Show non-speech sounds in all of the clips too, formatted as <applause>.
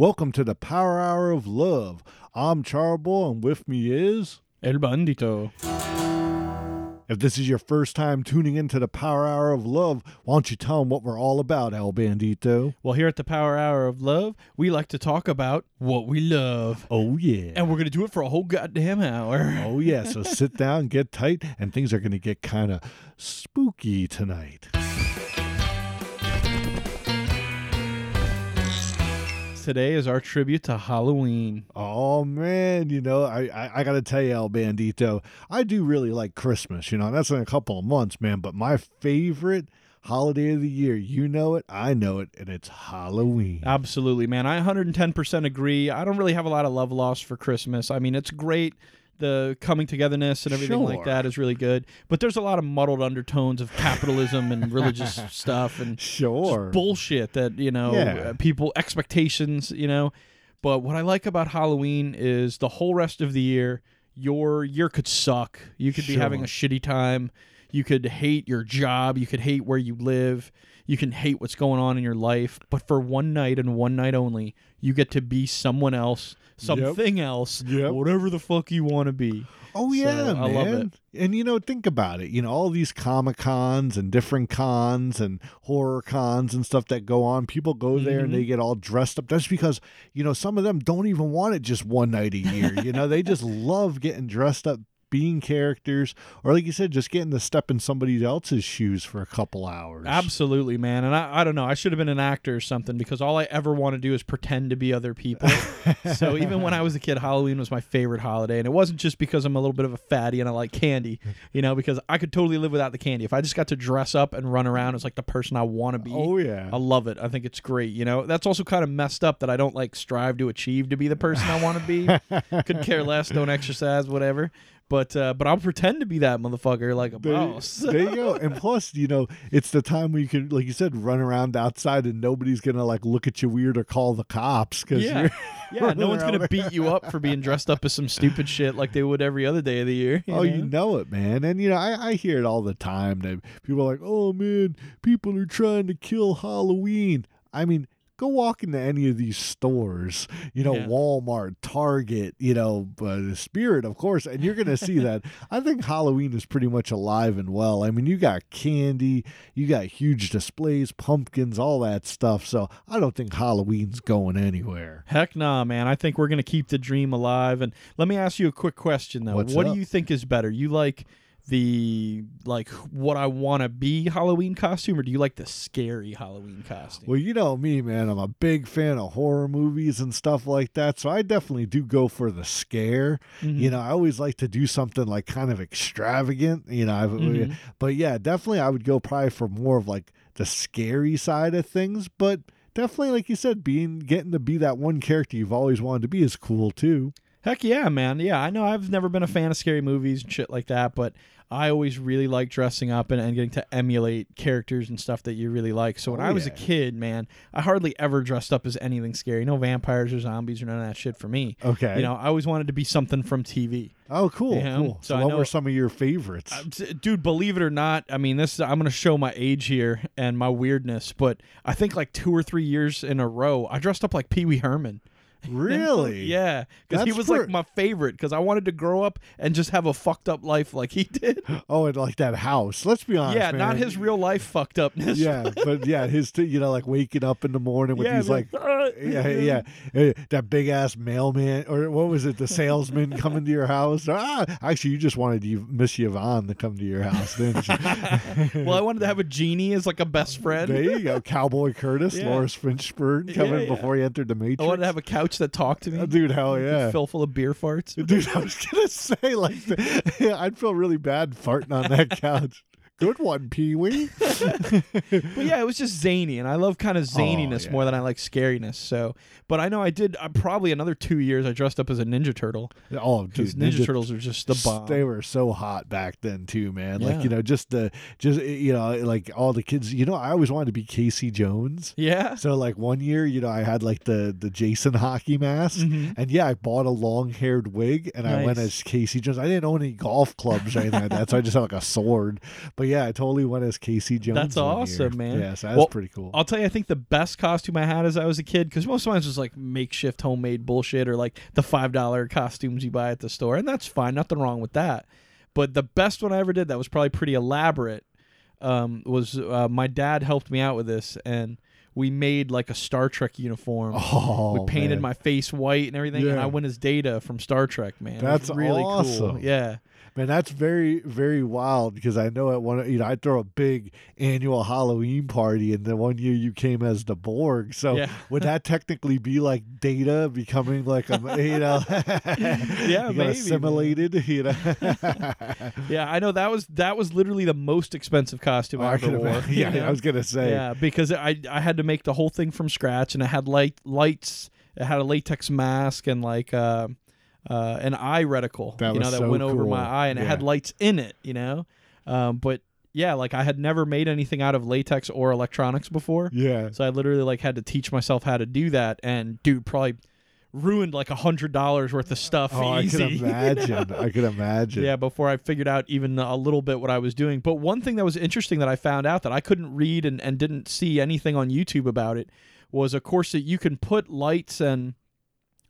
Welcome to the Power Hour of Love. I'm Charboil and with me is El Bandito. If this is your first time tuning into the Power Hour of Love, why don't you tell them what we're all about, El Bandito? Well, here at the Power Hour of Love, we like to talk about what we love. Oh yeah. And we're going to do it for a whole goddamn hour. Oh yeah, so sit <laughs> down, get tight, and things are going to get kind of spooky tonight. Today is our tribute to Halloween. Oh man, you know, I, I, I gotta tell you, El Bandito, I do really like Christmas, you know, that's in a couple of months, man. But my favorite holiday of the year, you know it, I know it, and it's Halloween. Absolutely, man. I 110% agree. I don't really have a lot of love lost for Christmas. I mean, it's great. The coming togetherness and everything like that is really good. But there's a lot of muddled undertones of capitalism and <laughs> religious stuff and Sure. bullshit that, you know, Yeah. uh, people, expectations, you know. But what I like about Halloween is the whole rest of the year, your year could suck. You could be having a shitty time. You could hate your job. You could hate where you live. You can hate what's going on in your life. But for one night and one night only, you get to be someone else, something else, Yep. whatever the fuck you want to be. Oh So, yeah, I love it. And you know, think about it. You know, all these comic cons and different cons and horror cons and stuff that go on. People go there Mm-hmm. and they get all dressed up. That's because you know some of them don't even want it just one night a year. you know, they just <laughs> love getting dressed up. Being characters, or like you said, just getting to step in somebody else's shoes for a couple hours. Absolutely, man. And I, I don't know. I should have been an actor or something because all I ever want to do is pretend to be other people. <laughs> so even when I was a kid, Halloween was my favorite holiday. And it wasn't just because I'm a little bit of a fatty and I like candy, you know, because I could totally live without the candy. If I just got to dress up and run around as like the person I want to be. Oh yeah. I love it. I think it's great. You know, that's also kind of messed up that I don't like strive to achieve to be the person I want to be. <laughs> Could care less. Don't exercise, whatever. But uh, but I'll pretend to be that motherfucker like a There, boss. there you go. <laughs> And plus, you know, it's the time where you can, like you said, run around outside and nobody's gonna like look at you weird or call the cops because Yeah. you're <laughs> Yeah, no <laughs> one's gonna beat you up for being dressed up as some stupid shit like they would every other day of the year. Oh, you know it, man. And, you know, I, I hear it all the time that people are like, oh, man, people are trying to kill Halloween. I mean, go walk into any of these stores, you know, Yeah. Walmart, Target, you know, uh, Spirit, of course, and you're going to see that. <laughs> I think Halloween is pretty much alive and well. I mean, you got candy, you got huge displays, pumpkins, all that stuff. So I don't think Halloween's going anywhere. Heck nah, man. I think we're gonna keep the dream alive. And let me ask you a quick question though. What's what up? do you think is better? You like the like what I want to be Halloween costume, or do you like the scary Halloween costume? Well, you know me, man. I'm a big fan of horror movies and stuff like that. So I definitely do go for the scare. Mm-hmm. You know, I always like to do something like kind of extravagant, you know. I've, Mhm. But yeah, definitely I would go probably for more of like the scary side of things. But definitely, like you said, being getting to be that one character you've always wanted to be is cool too. Heck yeah, man. Yeah, I know I've never been a fan of scary movies and shit like that, but I always really like dressing up and, and getting to emulate characters and stuff that you really like. So when Oh, I was a kid, man, I hardly ever dressed up as anything scary. No vampires or zombies or none of that shit for me. Okay. You know, I always wanted to be something from TV. Oh, cool, Yeah, cool. so So, what know- were some of your favorites? Uh, Dude, believe it or not, I mean, this I'm going to show my age here and my weirdness, but I think like two or three years in a row, I dressed up like Pee Wee Herman. Really? <laughs> Yeah, because he That's was like my favorite. Because I wanted to grow up and just have a fucked up life like he did. <laughs> Oh, and like that house. Let's be honest. yeah, not his real life fucked upness. yeah, <laughs> but yeah, his t- you know like waking up in the morning with Yeah, these like "Uh, yeah yeah eh, that big ass mailman or what was it the salesman coming to your house ah actually you just wanted you Miss Yvonne to come to your house didn't you well, I wanted to have a genie as like a best friend. there you go Cowboy Curtis Yeah. Laurence Fishburne coming yeah. before he entered the Matrix I wanted to have a couch that talked to me. Uh, dude, hell yeah. Fill full of beer farts. Dude, I was gonna <laughs> say like, the, <laughs> I'd feel really bad farting on that <laughs> couch. Good one, Pee Wee. <laughs> <laughs> But yeah, it was just zany, and I love kind of zaniness yeah. more than I like scariness. So, but I know I did. Uh, probably another two years, I dressed up as a Ninja Turtle oh, dude, Ninja, Turtles are just the bomb. They were so hot back then too, man. Like Yeah. you know, just the just you know, like all the kids. You know, I always wanted to be Casey Jones. yeah. So like one year, you know, I had like the the Jason hockey mask, Mhm. and yeah, I bought a long haired wig, and I went as Casey Jones. I didn't own any golf clubs or anything like that, so I just had like a sword. But yeah, I totally went as Casey Jones. That's awesome, man. Yeah, so that's Well, pretty cool. I'll tell you, I think the best costume I had as I was a kid, because most of mine was like makeshift homemade bullshit or like the five dollar costumes you buy at the store, and that's fine, nothing wrong with that. But the best one I ever did that was probably pretty elaborate. Um, was uh, my dad helped me out with this, and we made like a Star Trek uniform. <laughs> oh, we painted man. my face white and everything, and I went as Data from Star Trek. Man, That's really cool. Yeah, Man, that's very, very wild because I know at one, you know, I throw a big annual Halloween party, and the one year you came as the Borg. So Yeah. would that technically be like Data becoming like a, you know, <laughs> Yeah, <laughs> you maybe, man. assimilated, you know? <laughs> yeah. I know that was that was literally the most expensive costume I, I ever could wore. imagine. you Yeah, know? I was gonna say. Yeah, because I I had to make the whole thing from scratch, and it had light lights. It had a latex mask and like uh, uh, an eye reticle, That you know, that so went over my eye, and it had lights in it, you know. Um, but yeah, like I had never made anything out of latex or electronics before, Yeah. so I literally like had to teach myself how to do that. And dude, probably ruined like a hundred dollars worth of stuff. Oh, I easy. could imagine. <laughs> I could imagine. Yeah, before I figured out even a little bit what I was doing. But one thing that was interesting that I found out that I couldn't read and, and didn't see anything on YouTube about it was, of course, that you can put lights and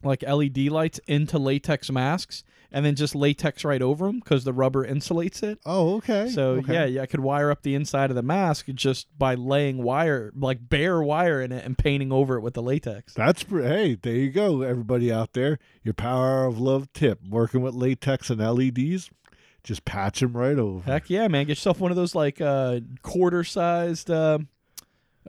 like LED lights into latex masks and then just latex right over them because the rubber insulates it. Oh, okay. So okay. yeah, yeah, I could wire up the inside of the mask just by laying wire, like bare wire in it, and painting over it with the latex. That's hey, there you go, everybody out there. Your power of love tip: working with latex and LEDs, just patch them right over. Heck yeah, man! Get yourself one of those like uh, quarter-sized uh,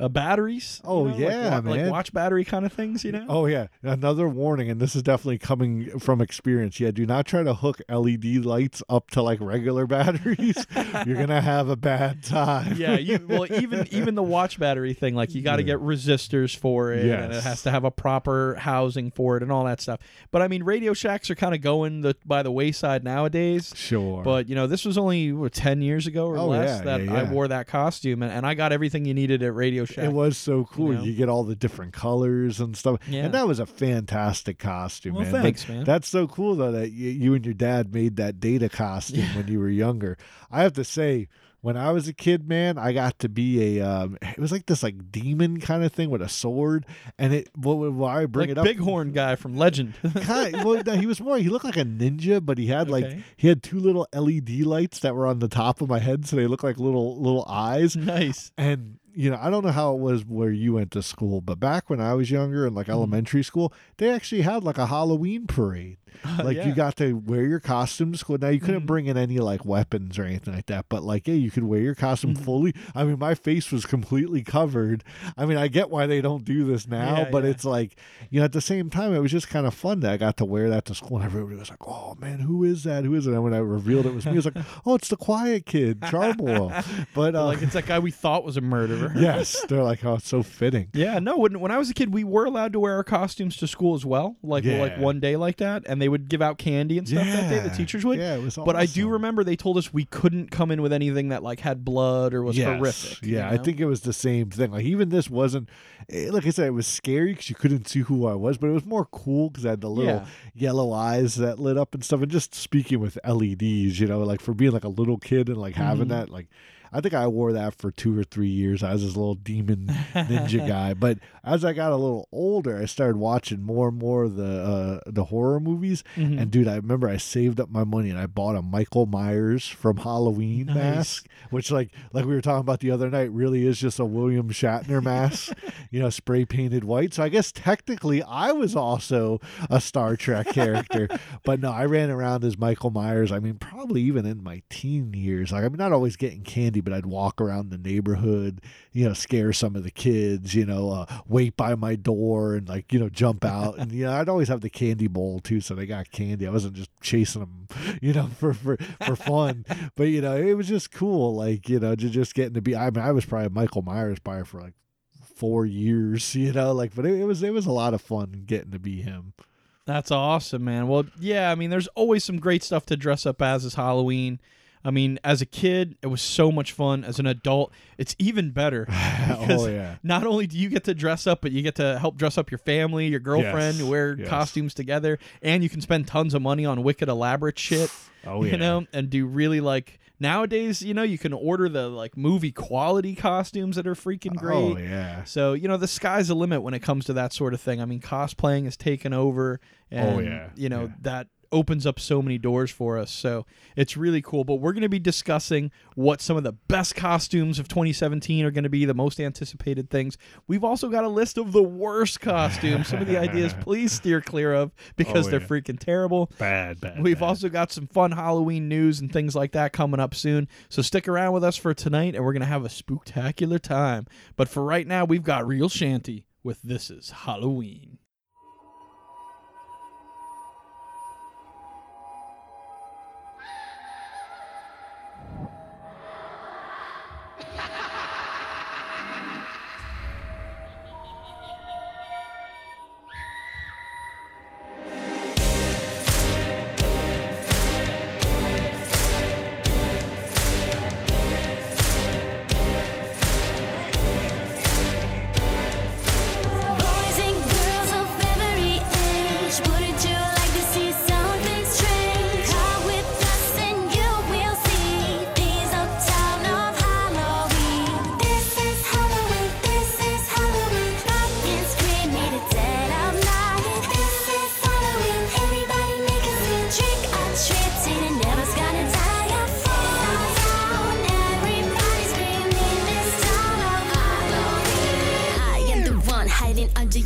uh, batteries. you Oh, know, yeah, like man. watch battery kind of things. You know. Oh yeah, another warning, and this is definitely coming from experience. Yeah, do not try to hook LED lights up to like regular <laughs> batteries. You're gonna have a bad time. yeah, you <laughs> well even even the watch battery thing, like you got to Yeah. get resistors for it, and it has to have a proper housing for it, and all that stuff. But I mean, Radio Shacks are kind of going the, by the wayside nowadays. Sure. But you know, this was only what, ten years ago or Oh, less yeah, that yeah, I wore that costume, and, and I got everything you needed at Radio It was so cool. know? You get all the different colors and stuff, Yeah. and that was a fantastic costume, Well, man. But thanks, man. That's so cool though that you, you and your dad made that data costume when you were younger. I have to say, when I was a kid, man, I got to be a. Um, it was like this like demon kind of thing with a sword, and it. What why I bring like it up? Bighorn guy from Legend. <laughs> kind well, no, he was more. He looked like a ninja, but he had like Okay. he had two little LED lights that were on the top of my head, so they looked like little little eyes. nice. And you know, I don't know how it was where you went to school, but back when I was younger in like mm-hmm. elementary school, they actually had like a Halloween parade. <laughs> Like yeah. you got to wear your costumes. Now you couldn't Mhm. bring in any like weapons or anything like that, but like yeah, you could wear your costume Mhm. fully. I mean, my face was completely covered. I mean, I get why they don't do this now, Yeah, but yeah. it's like you know, at the same time, it was just kind of fun that I got to wear that to school, and everybody was like, "Oh man, who is that? Who is it?" And when I revealed it was me, I was like, <laughs> "Oh, it's the quiet kid, Charboil." <laughs> But uh, like it's that guy we thought was a murderer. yes, they're like, "Oh, it's so fitting." Yeah, no. When when I was a kid, we were allowed to wear our costumes to school as well, like like one day like that, and they would give out candy and stuff that day. The teachers would. Yeah, it was. But I do remember they told us we couldn't come in with anything that like had blood or was Yes. horrific. you Yeah, I think it was the same thing. Like even this wasn't, eh, like I said, it was scary because you couldn't see who I was, but it was more cool because I had the little Yeah. yellow eyes that lit up and stuff. And just speaking with LEDs, you know, like for being like a little kid and like having Mhm. that, like I think I wore that for two or three years. I was this little demon ninja <laughs> guy. But as I got a little older, I started watching more and more of the uh, the horror movies. Mhm. And dude, I remember I saved up my money and I bought a Michael Myers from Halloween Nice. mask, which like like we were talking about the other night, really is just a William Shatner mask, <laughs> you know, spray painted white. So I guess technically I was also a Star Trek character, <laughs> but no, I ran around as Michael Myers. I mean, probably even in my teen years. Like I'm not always getting candy but I'd walk around the neighborhood, you know, scare some of the kids, you know, uh, wait by my door and like, you know, jump out. and, you know, I'd always have the candy bowl too. So they got candy. I wasn't just chasing them, <laughs> you know, for, for, for fun. but, you know, it was just cool. Like, you know, just, just getting to be, I mean, I was probably Michael Myers buyer for like four years, <laughs> you know, like, but it, it was, it was a lot of fun getting to be him. That's awesome, man. Well, yeah, I mean, there's always some great stuff to dress up as as Halloween. I mean, as a kid, it was so much fun. As an adult, it's even better. <laughs> <laughs> Oh, because oh yeah. Not only do you get to dress up, but you get to help dress up your family, your girlfriend, Yes, wear yes. costumes together, and you can spend tons of money on wicked elaborate shit. <sighs> Oh yeah. You know, and do really like nowadays, you know, you can order the like movie quality costumes that are freaking oh, great. Oh yeah. So, you know, the sky's the limit when it comes to that sort of thing. I mean, cosplaying is taken over oh, and Oh, yeah, you know, yeah. that opens up so many doors for us. So, it's really cool, but we're going to be discussing what some of the best costumes of 2017 are going to be, the most anticipated things. We've also got a list of the worst costumes. some of the ideas <laughs> please steer clear of because Oh, they're freaking terrible. Bad, bad. We've bad. also got some fun Halloween news and things like that coming up soon. So stick around with us for tonight and we're going to have a spooktacular time. But for right now, we've got Real Shanty with This is Halloween.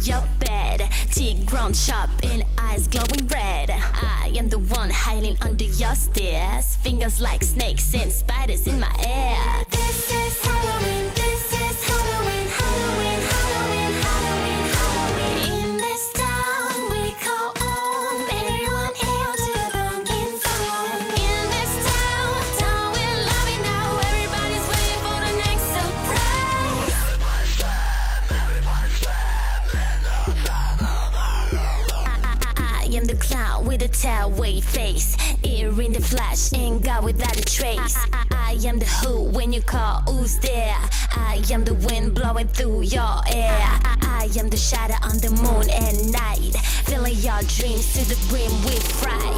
Your bed. Teeth grown sharp and eyes glowing red. I am the one hiding under your stairs. Fingers like snakes and spiders in my ear. This is Halloween. Through your air. I, I am the shadow on the moon at night, filling your dreams to the brim with fright.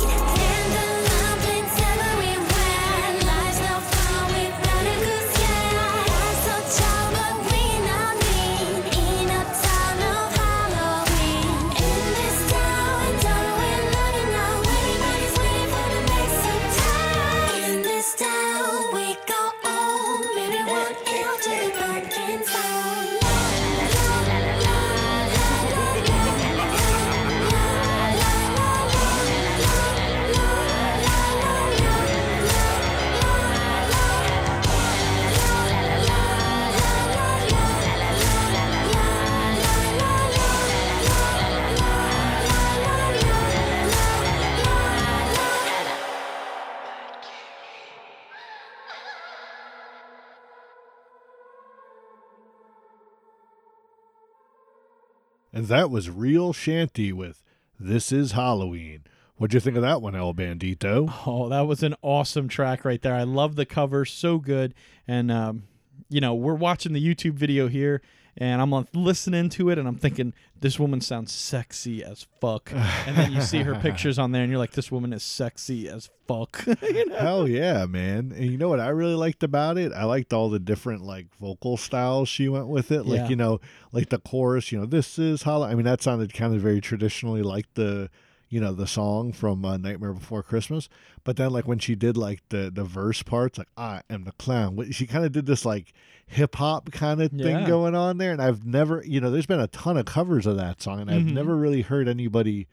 That was Real Shanty with This is Halloween. What'd you think of that one, El Bandito? Oh, that was an awesome track right there. I love the cover, so good. And um, you know, we're watching the YouTube video here, and I'm listening to it, and I'm thinking, this woman sounds sexy as fuck. <laughs> and then you see her pictures on there, and you're like, this woman is sexy as fuck. <laughs> You know? Hell yeah, man. And you know what I really liked about it? I liked all the different like vocal styles she went with it. Like, Yeah. you know, like the chorus, you know, this is Halloween. I mean, that sounded kind of very traditionally like the you know the song from uh, Nightmare Before Christmas, but then like when she did like the the verse parts, like I am the clown, she kind of did this like hip hop kind of thing Yeah. going on there, and I've never, you know, there's been a ton of covers of that song, and I've Mhm. never really heard anybody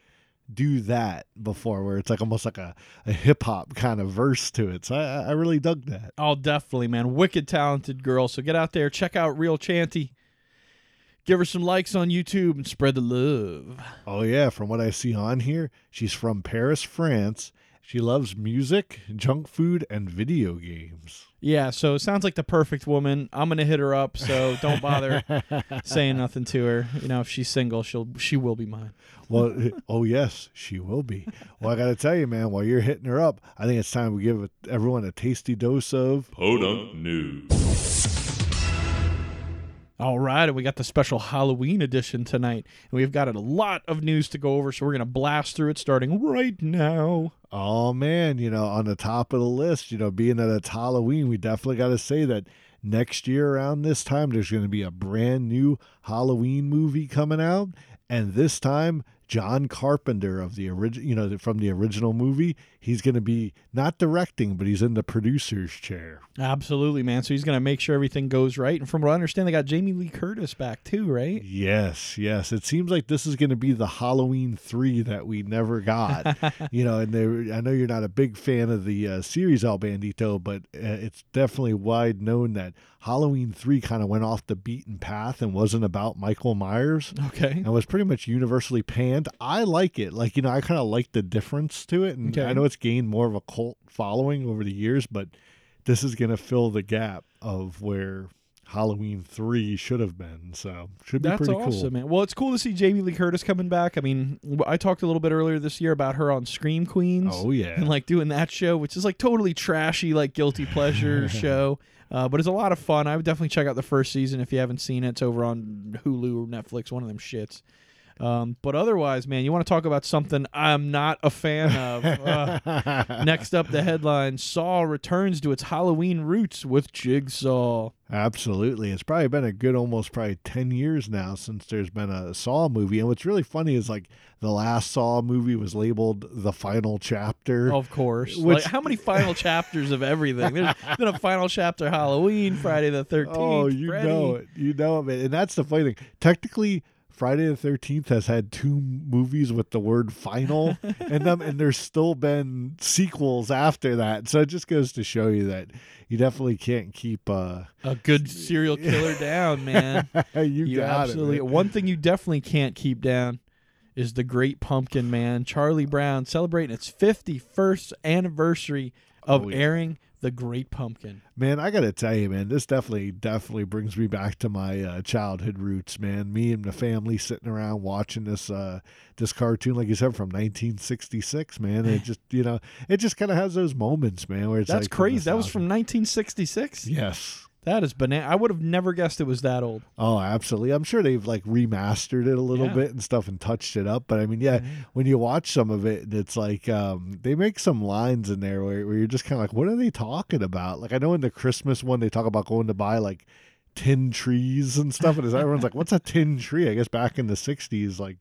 do that before, where it's like almost like a, a hip hop kind of verse to it. So I, I really dug that. Oh, definitely, man. Wicked talented girl. So get out there, check out Real Chanty. Give her some likes on YouTube and spread the love. Oh yeah, from what I see on here, she's from Paris, France. She loves music, junk food, and video games. Yeah, so it sounds like the perfect woman. I'm gonna hit her up, so don't bother <laughs> saying nothing to her. You know, if she's single, she'll she will be mine. Well, eh, oh yes, she will be. Well, I got to tell you, man, while you're hitting her up, I think it's time we give everyone a tasty dose of Podunk News. All right, and we got the special Halloween edition tonight, and we've got a lot of news to go over, so we're gonna blast through it starting right now. Oh man, you know, on the top of the list, you know, being that it's Halloween, we definitely got to say that next year around this time, there's going to be a brand new Halloween movie coming out, and this time John Carpenter of the original, you know, from the original movie, he's going to be not directing, but he's in the producer's chair. Absolutely, man. So he's gonna make sure everything goes right. And from what I understand, they got Jamie Lee Curtis back too, right? Yes, yes. It seems like this is going to be the Halloween three that we never got. <laughs> you know, and they, I know you're not a big fan of the uh, series El Bandito, but uh, it's definitely wide known that Halloween three kind of went off the beaten path and wasn't about Michael Myers. Okay. and was pretty much universally panned. I like it. Like, you know, I kind of like the difference to it. And Okay. I know it's gained more of a cult following over the years, but this is going to fill the gap of where Halloween 3 should have been. So, should be That's pretty awesome, cool. man. Well, it's cool to see Jamie Lee Curtis coming back. I mean, I talked a little bit earlier this year about her on Scream Queens. Oh, yeah. and like doing that show, which is like totally trashy, like guilty pleasure <laughs> show. Uh, but it's a lot of fun. I would definitely check out the first season if you haven't seen it. It's over on Hulu or Netflix, one of them shits. Um, but otherwise, man, you want to talk about something I'm not a fan of. <laughs> Uh, next up, the headline Saw returns to its Halloween roots with Jigsaw. Absolutely. It's probably been a good almost probably 10 years now since there's been a Saw movie. And what's really funny is like the last Saw movie was labeled the final chapter. Of course. Which- like, how many final chapters of everything? There's <laughs> been a final chapter Halloween, Friday the 13th. Oh, you Freddy. know it. You know it, man. And that's the funny thing. Technically, Friday the Thirteenth has had two movies with the word "final" <laughs> in them, and there's still been sequels after that. So it just goes to show you that you definitely can't keep. uh A good serial killer down, man. <laughs> You, You got absolutely. it. man. One thing you definitely can't keep down is the Great Pumpkin Man, Charlie Brown, celebrating its 51st anniversary of Oh, yeah. airing the Great Pumpkin. Man, I gotta tell you, man, this definitely, definitely brings me back to my uh, childhood roots, man. Me and the family sitting around watching this, uh, this cartoon, like you said, from 1966, man. It <sighs> just, you know, it just kind of has those moments, man, where it's That's like crazy. That was from 1966. yes. That is banana. I would have never guessed it was that old. Oh, absolutely. I'm sure they've like remastered it a little Yeah. bit and stuff and touched it up. But I mean, yeah, when you watch some of it, it's like um, they make some lines in there where, where you're just kind of like, what are they talking about? Like I know in the Christmas one they talk about going to buy like tin trees and stuff, and it's everyone's like, what's a tin tree? I guess back in the '60s, like.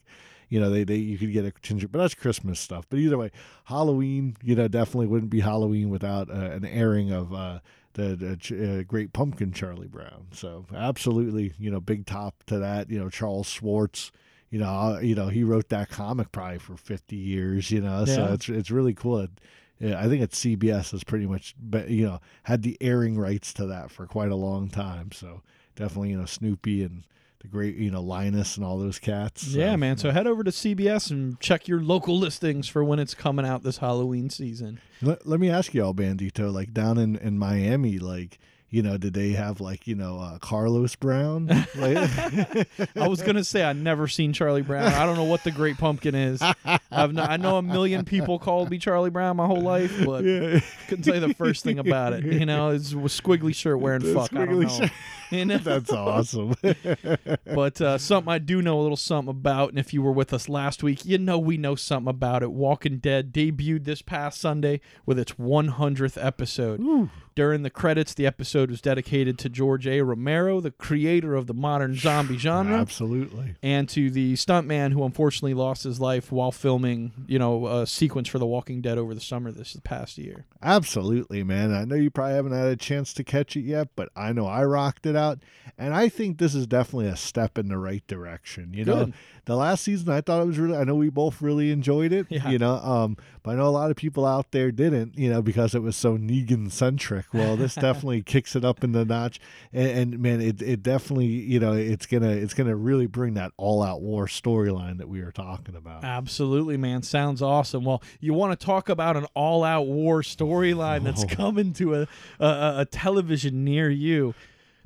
You know, they, they you could get a tin tree, but that's Christmas stuff. But either way, Halloween, you know, definitely wouldn't be Halloween without uh, an airing of uh, the, uh, Great Pumpkin Charlie Brown. So absolutely, you know, big top to that. You know, Charles Schwartz. You know, uh, you know, he wrote that comic probably for fifty years. You know, so it's it's really cool. It, yeah, I think it's CBS has pretty much, you know, had the airing rights to that for quite a long time. So definitely, you know, Snoopy and the great, you know, Linus and all those cats. So, yeah, man. So head over to CBS and check your local listings for when it's coming out this Halloween season. Let, let me ask you all, Bandito, like down in, in Miami, like, you know, did they have like, you know, uh, Carlos Brown? <laughs> I was gonna say I never seen Charlie Brown. I don't know what the Great Pumpkin is. I've no, I know a million people called me Charlie Brown my whole life, but yeah. couldn't say the first thing about it. You know, it's a squiggly shirt wearing The fuck. I don't know. shirt. You <laughs> know? That's awesome. <laughs> But uh, something I do know a little something about, and if you were with us last week, you know we know something about it. Walking Dead debuted this past Sunday with its 100th episode. During the credits, the episode was dedicated to George A. Romero, the creator of the modern zombie <sighs> genre. Absolutely. and to the stuntman who unfortunately lost his life while filming, you know, a sequence for The Walking Dead over the summer this past year. Absolutely, man. I know you probably haven't had a chance to catch it yet, but I know I rocked it out, and I think this is definitely a step in the right direction. You know, the last season I thought it was really. I know we both really enjoyed it. Yeah. You know, um, but I know a lot of people out there didn't. You know, because it was so Negan centric. Well, this <laughs> definitely kicks it up in the notch, and, and man, it it definitely you know it's gonna it's gonna really bring that all out war storyline that we were talking about. Absolutely, man. Sounds awesome. Well, you want to talk about an all-out war storyline that's Oh. coming to a, a a television near you?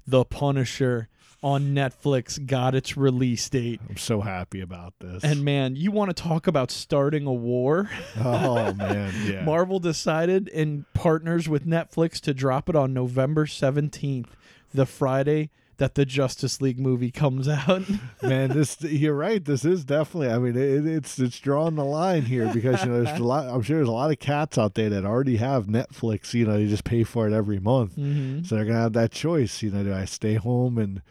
The Punisher on Netflix got its release date. I'm so happy about this. And man, you want to talk about starting a war? oh <laughs> man, yeah. Marvel decided and partners with Netflix to drop it on November 17th, the Friday that the Justice League movie comes <laughs> out. man this you're right this is definitely i mean it, it's it's drawing the line here because you know there's a lot i'm sure there's a lot of cats out there that already have netflix you know you just pay for it every month Mm-hmm. so they're gonna have that choice you know do i stay home and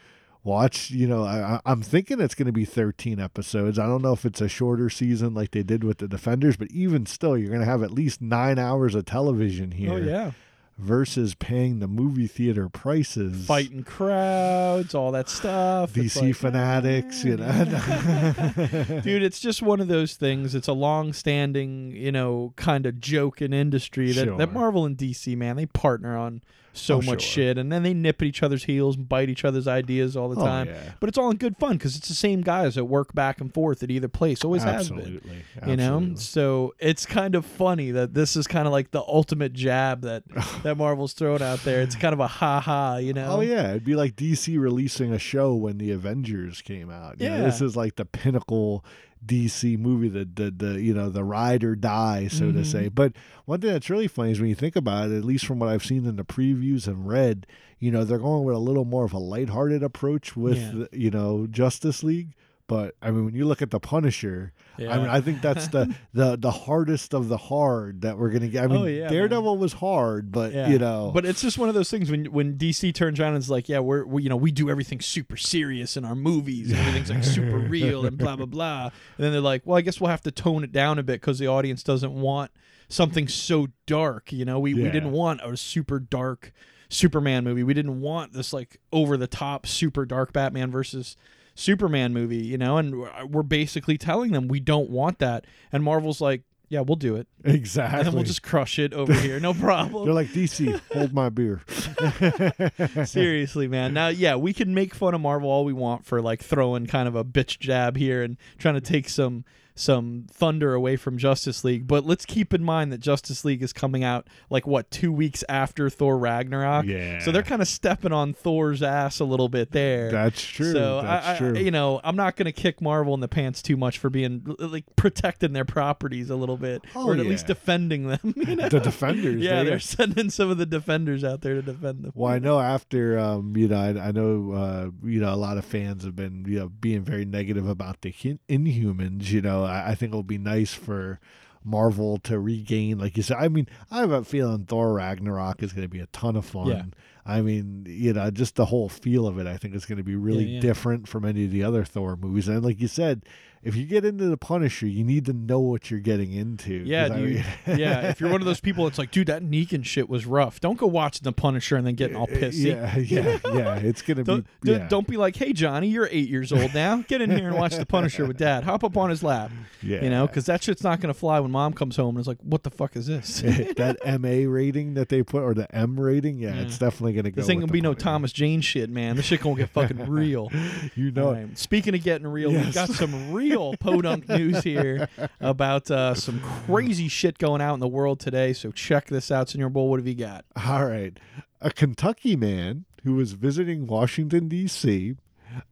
watch you know I, i'm thinking it's going to be 13 episodes i don't know if it's a shorter season like they did with the defenders but even still you're going to have at least nine hours of television here oh yeah. Versus paying the movie theater prices Fighting crowds, all that stuff. Dc like, fanatics you know <laughs> dude it's just one of those things it's a long-standing you know kind of joke in industry that, Sure. that marvel and dc man they partner on so Oh, much sure. shit and then they nip at each other's heels and bite each other's ideas all the Oh, time yeah. but it's all in good fun because it's the same guys that work back and forth at either place always has been absolutely you know so it's kind of funny that this is kind of like the ultimate jab that <laughs> oh. that marvel's throwing out there it's kind of a ha ha you know Oh yeah, it'd be like DC releasing a show when the Avengers came out. You know, Yeah. this is like the pinnacle DC movie, the the, the you know the ride or die, so Mm-hmm. to say. But one thing that's really funny is when you think about it, at least from what I've seen in the previews and read, you know, they're going with a little more of a lighthearted approach with Yeah. you know Justice League. But I mean, when you look at the Punisher, I mean, I think that's the <laughs> the the hardest of the hard that we're gonna get. I mean, Oh, yeah, man. Daredevil was hard, but Yeah. you know, But it's just one of those things when when DC turns around and is like, yeah, we're we, you know we do everything super serious in our movies, <laughs> everything's like super real and blah blah blah. And then they're like, well, I guess we'll have to tone it down a bit because the audience doesn't want something so dark. You know, we we didn't want a super dark Superman movie. We didn't want this like over the top super dark Batman versus Superman movie. You know, and we're- basically telling them we don't want that. And Marvel's like, yeah, we'll do it, exactly. and then we'll just crush it over here, no <laughs> problem. They're like DC, hold my beer. <laughs> <laughs> Seriously, man. Now, yeah, we can make fun of Marvel all we want for like throwing kind of a bitch jab here and trying to take some some thunder away from Justice League. But let's keep in mind that Justice League is coming out like what two weeks after Thor Ragnarok. Yeah. So they're kind of stepping on Thor's ass a little bit there. That's true. So That's I, I, true. you know, I'm not going to kick Marvel in the pants too much for being like protecting their properties a little bit, Oh, or at yeah. least defending them. <laughs> You know? the defenders. yeah, they- they're sending some of the defenders out there to defend them. Well, I know after, um, you know, I, I know, uh, you know, a lot of fans have been, you know, being very negative about the Inhumans. You know, I, I think it'll be nice for Marvel to regain, like you said. I mean, I have a feeling Thor Ragnarok is going to be a ton of fun. Yeah. I mean, you know, just the whole feel of it, I think is going to be really Yeah, yeah. different from any of the other Thor movies. And like you said, if you get into the Punisher, you need to know what you're getting into. Yeah, 'Cause I mean- yeah, if you're one of those <laughs> people that's like, dude, that Negan shit was rough. Don't go watching The Punisher and then getting all uh, pissy. Yeah, <laughs> yeah, yeah. It's gonna Don't, be. don't- yeah. don't be like, hey, Johnny, you're eight years old now. Get in here and watch The Punisher with dad. Hop up on his lap. Yeah. You know, because that shit's not going to fly when mom comes home and is like, what the fuck is this? <laughs> that MA rating that they put or the M rating, yeah, it's definitely gonna go. This ain't gonna be no Punisher. Thomas Jane shit, man. This shit gonna get fucking real. You know, right. Speaking of getting real, we've got some real podunk <laughs> news here about uh, some crazy shit going out in the world today. So check this out, Senor Bull. What have you got? All right, a Kentucky man who was visiting Washington D.C.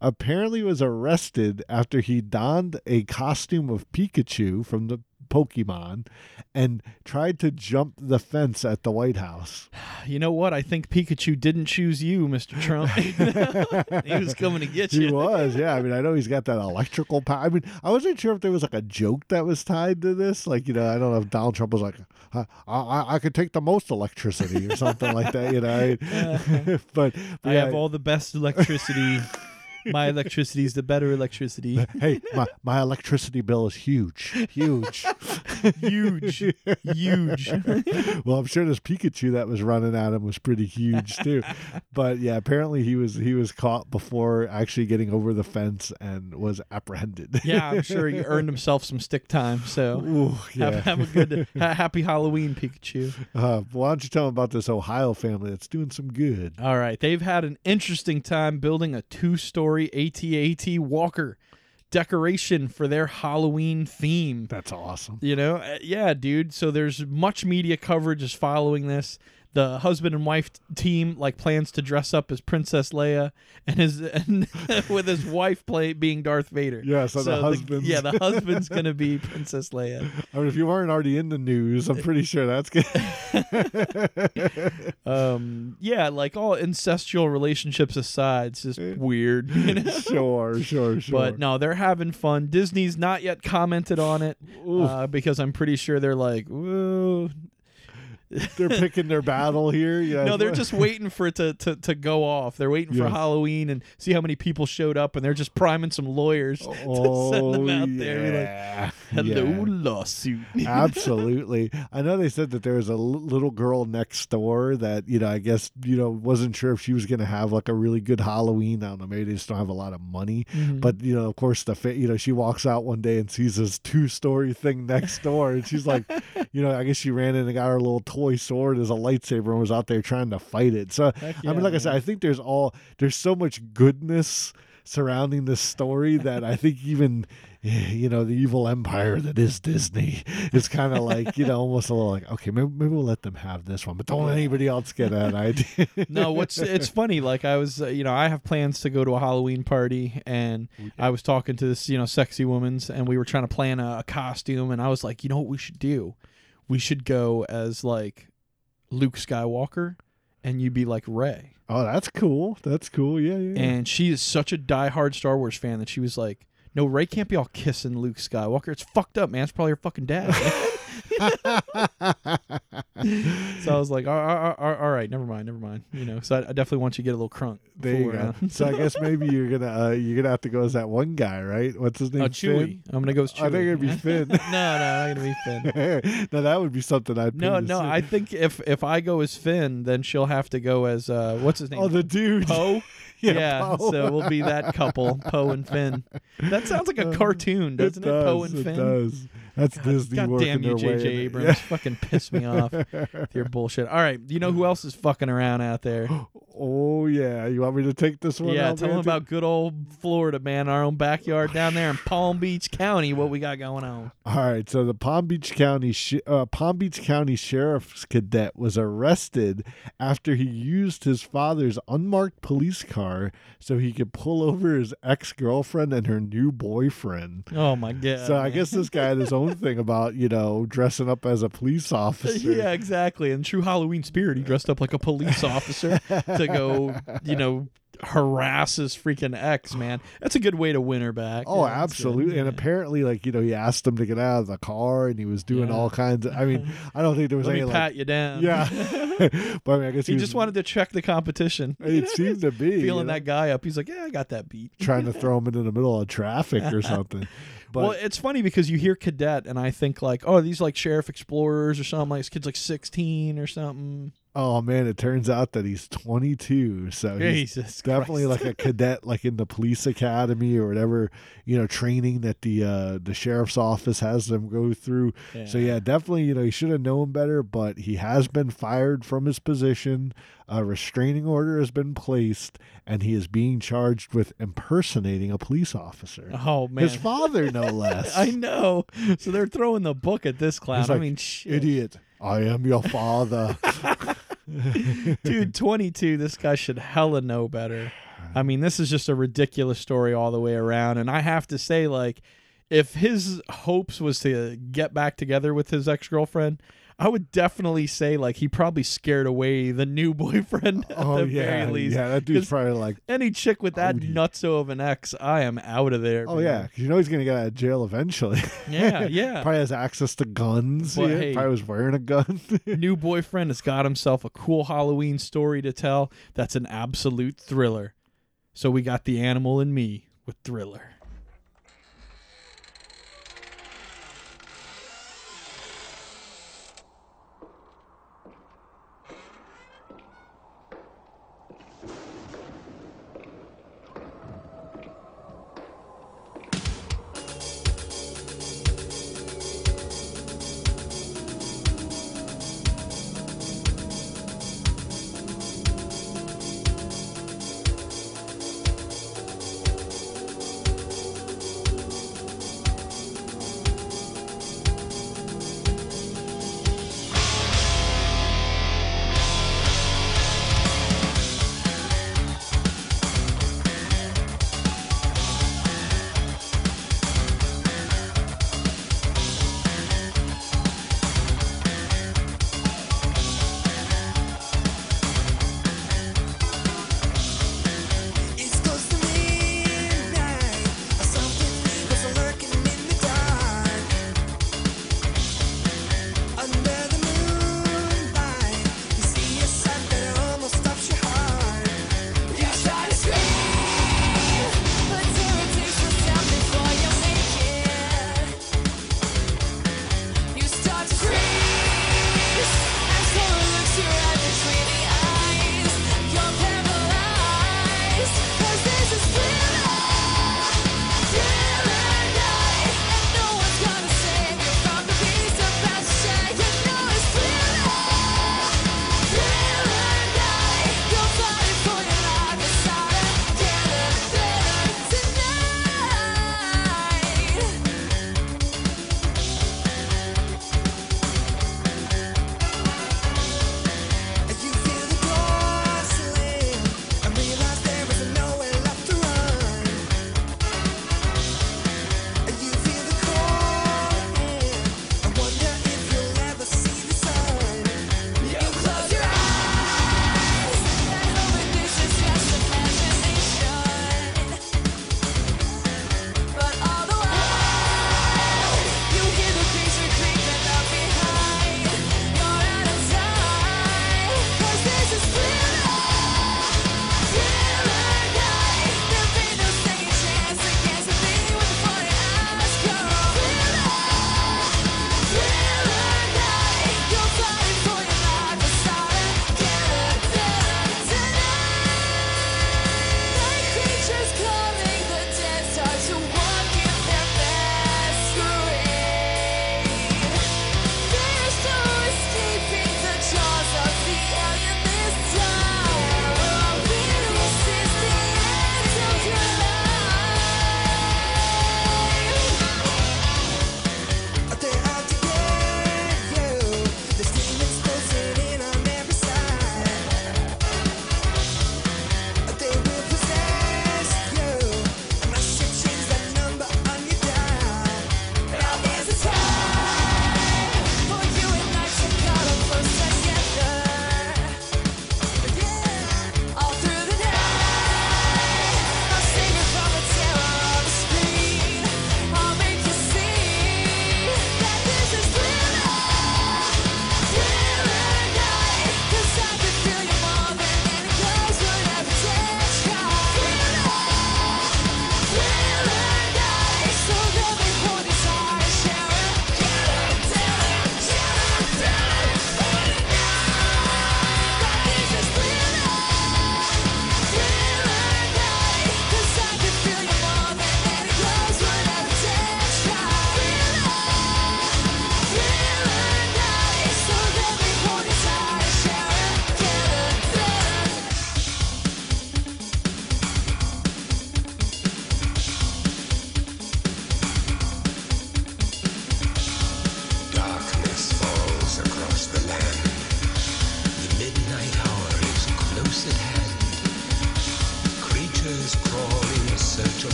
apparently was arrested after he donned a costume of Pikachu from the Pokemon and tried to jump the fence at the White House. <sighs> You know what? I think Pikachu didn't choose you, Mr. Trump. <laughs> <laughs> he was coming to get you. He was, yeah. I mean, I know he's got that electrical power. I mean, I wasn't sure if there was like a joke that was tied to this. Like, you know, I don't know if Donald Trump was like, I, I, I could take the most electricity or something like that, you know. but, <laughs> uh-huh. but I yeah, have all the best electricity. My electricity is the better electricity. hey, my, my electricity bill is huge, huge. huge, huge. well, I'm sure this Pikachu that was running at him was pretty huge too. but yeah, apparently he was he was caught before actually getting over the fence and was apprehended. yeah, I'm sure he earned himself some stick time. So Ooh, yeah. have, have a good, ha- happy Halloween, Pikachu. Uh, why don't you tell him about this Ohio family that's doing some good? All right, they've had an interesting time building a two-story AT-AT Walker decoration for their Halloween theme. That's awesome. You know, Uh, yeah, dude. So there's much media coverage is following this. The husband and wife team like plans to dress up as Princess Leia and his and <laughs> with his wife play being Darth Vader. Yeah, so the husband. yeah, the <laughs> husband's gonna be Princess Leia. I mean, if you weren't already in the news, I'm pretty sure that's good. <laughs> Um, yeah, like all incestual relationships aside, it's just weird. You know? sure, sure, sure. But no, they're having fun. Disney's not yet commented on it uh, because I'm pretty sure they're like, "Whoa." <laughs> they're picking their battle here. Yeah, No, they're just waiting for it to, to, to go off. They're waiting for Halloween and see how many people showed up, and they're just priming some lawyers oh, <laughs> to send them out there. Like, yeah. Hello, Yeah. lawsuit. <laughs> Absolutely. I know they said that there was a l- little girl next door that, you know, I guess, you know, wasn't sure if she was going to have like a really good Halloween. I don't know. Maybe they just don't have a lot of money. Mm-hmm. But, you know, of course, the, fa- you know, she walks out one day and sees this two story thing next door. And she's like, you know, I guess she ran in and got her little toy sword as a lightsaber and was out there trying to fight it. So, Heck I mean, like I said. I think there's all, there's so much goodness surrounding this story <laughs> that I think even eh, you know the evil empire that is Disney is kind of like you know almost a little like okay maybe, maybe we'll let them have this one but don't let anybody else get an <laughs> idea no, what's it's funny. Like I was, uh, you know, I have plans to go to a Halloween party, and I was talking to this, you know, sexy woman's, and we were trying to plan a, a costume, and I was like, you know what we should do? We should go as like Luke Skywalker, and you'd be like Rey. oh that's cool that's cool yeah yeah, yeah. And she is such a diehard Star Wars fan that she was like, "No, Rey can't be all kissing Luke Skywalker. It's fucked up, man. It's probably her fucking dad." <laughs> <laughs> so I was like, all, all, all, all right, never mind, never mind. You know, so I, I definitely want you to get a little crunk. there you go so I guess maybe you're gonna uh, you're gonna have to go as that one guy right what's his name Oh, Chewie. Finn? I'm gonna go with Chewie. I think it'd be Finn <laughs> no, no, I'm not gonna be Finn. <laughs> no that would be something I'd No, no. I think if if I go as Finn, then she'll have to go as uh, what's his name? oh the dude Poe. <laughs> Yeah, Poe. so we'll be that couple, Poe and Finn. That sounds like a cartoon, doesn't it? does, Poe and it Finn. does. That's Disney God working damn you, their way. It. Abrams. Fucking piss me off <laughs> with your bullshit. All right, you know who else is fucking around out there? <gasps> Oh yeah, you want me to take this one? yeah, out, tell them about good old Florida, man. Our own backyard down there in Palm Beach County. What we got going on? All right, so the Palm Beach County sh- uh, Palm Beach County Sheriff's cadet was arrested after he used his father's unmarked police car so he could pull over his ex girlfriend and her new boyfriend. Oh my god. So I guess this guy had his own <laughs> thing about you know dressing up as a police officer. Yeah, exactly. In true Halloween spirit, he dressed up like a police officer to go, <laughs> you know, harass his freaking ex, man. That's a good way to win her back. Oh, Yeah, absolutely. And Yeah. apparently, like, you know, he asked him to get out of the car and he was doing Yeah. all kinds of. I mean, I don't think there was Let any, pat like. you down. Yeah. <laughs> <laughs> but I mean, I guess he, He was, just wanted to check the competition. It seemed to be. you Feeling know, that guy up. He's like, yeah, I got that beat. Trying to throw him into the middle of traffic or something. But well, it's funny because you hear cadet, and I think like, oh, these like sheriff explorers or something. Like this kid's like sixteen or something. Oh, man, it turns out that he's 22. So he's Jesus, definitely Christ. like a cadet, like in the police academy or whatever, you know, training that the uh, the sheriff's office has them go through. So yeah, definitely, you know, he should have known better, but he has been fired from his position. A restraining order has been placed, and he is being charged with impersonating a police officer. Oh man, His father, no <laughs> less. I know. So they're throwing the book at this clown. He's I mean, shit. idiot. I am your father. <laughs> <laughs> dude 22 this guy should hella know better. I mean this is just a ridiculous story all the way around and i have to say like if his hopes was to get back together with his ex-girlfriend i would definitely say like he probably scared away the new <laughs> boyfriend at oh the yeah, very least yeah. That dude's probably like, any chick with that Odie. nutso of an ex i am out of there oh man. yeah, you know he's gonna get out of jail eventually. <laughs> yeah yeah probably has access to guns. But yeah, hey- probably was wearing a gun. <laughs> new boyfriend has got himself a cool Halloween story to tell that's an absolute thriller. So we got the animal in me with thriller.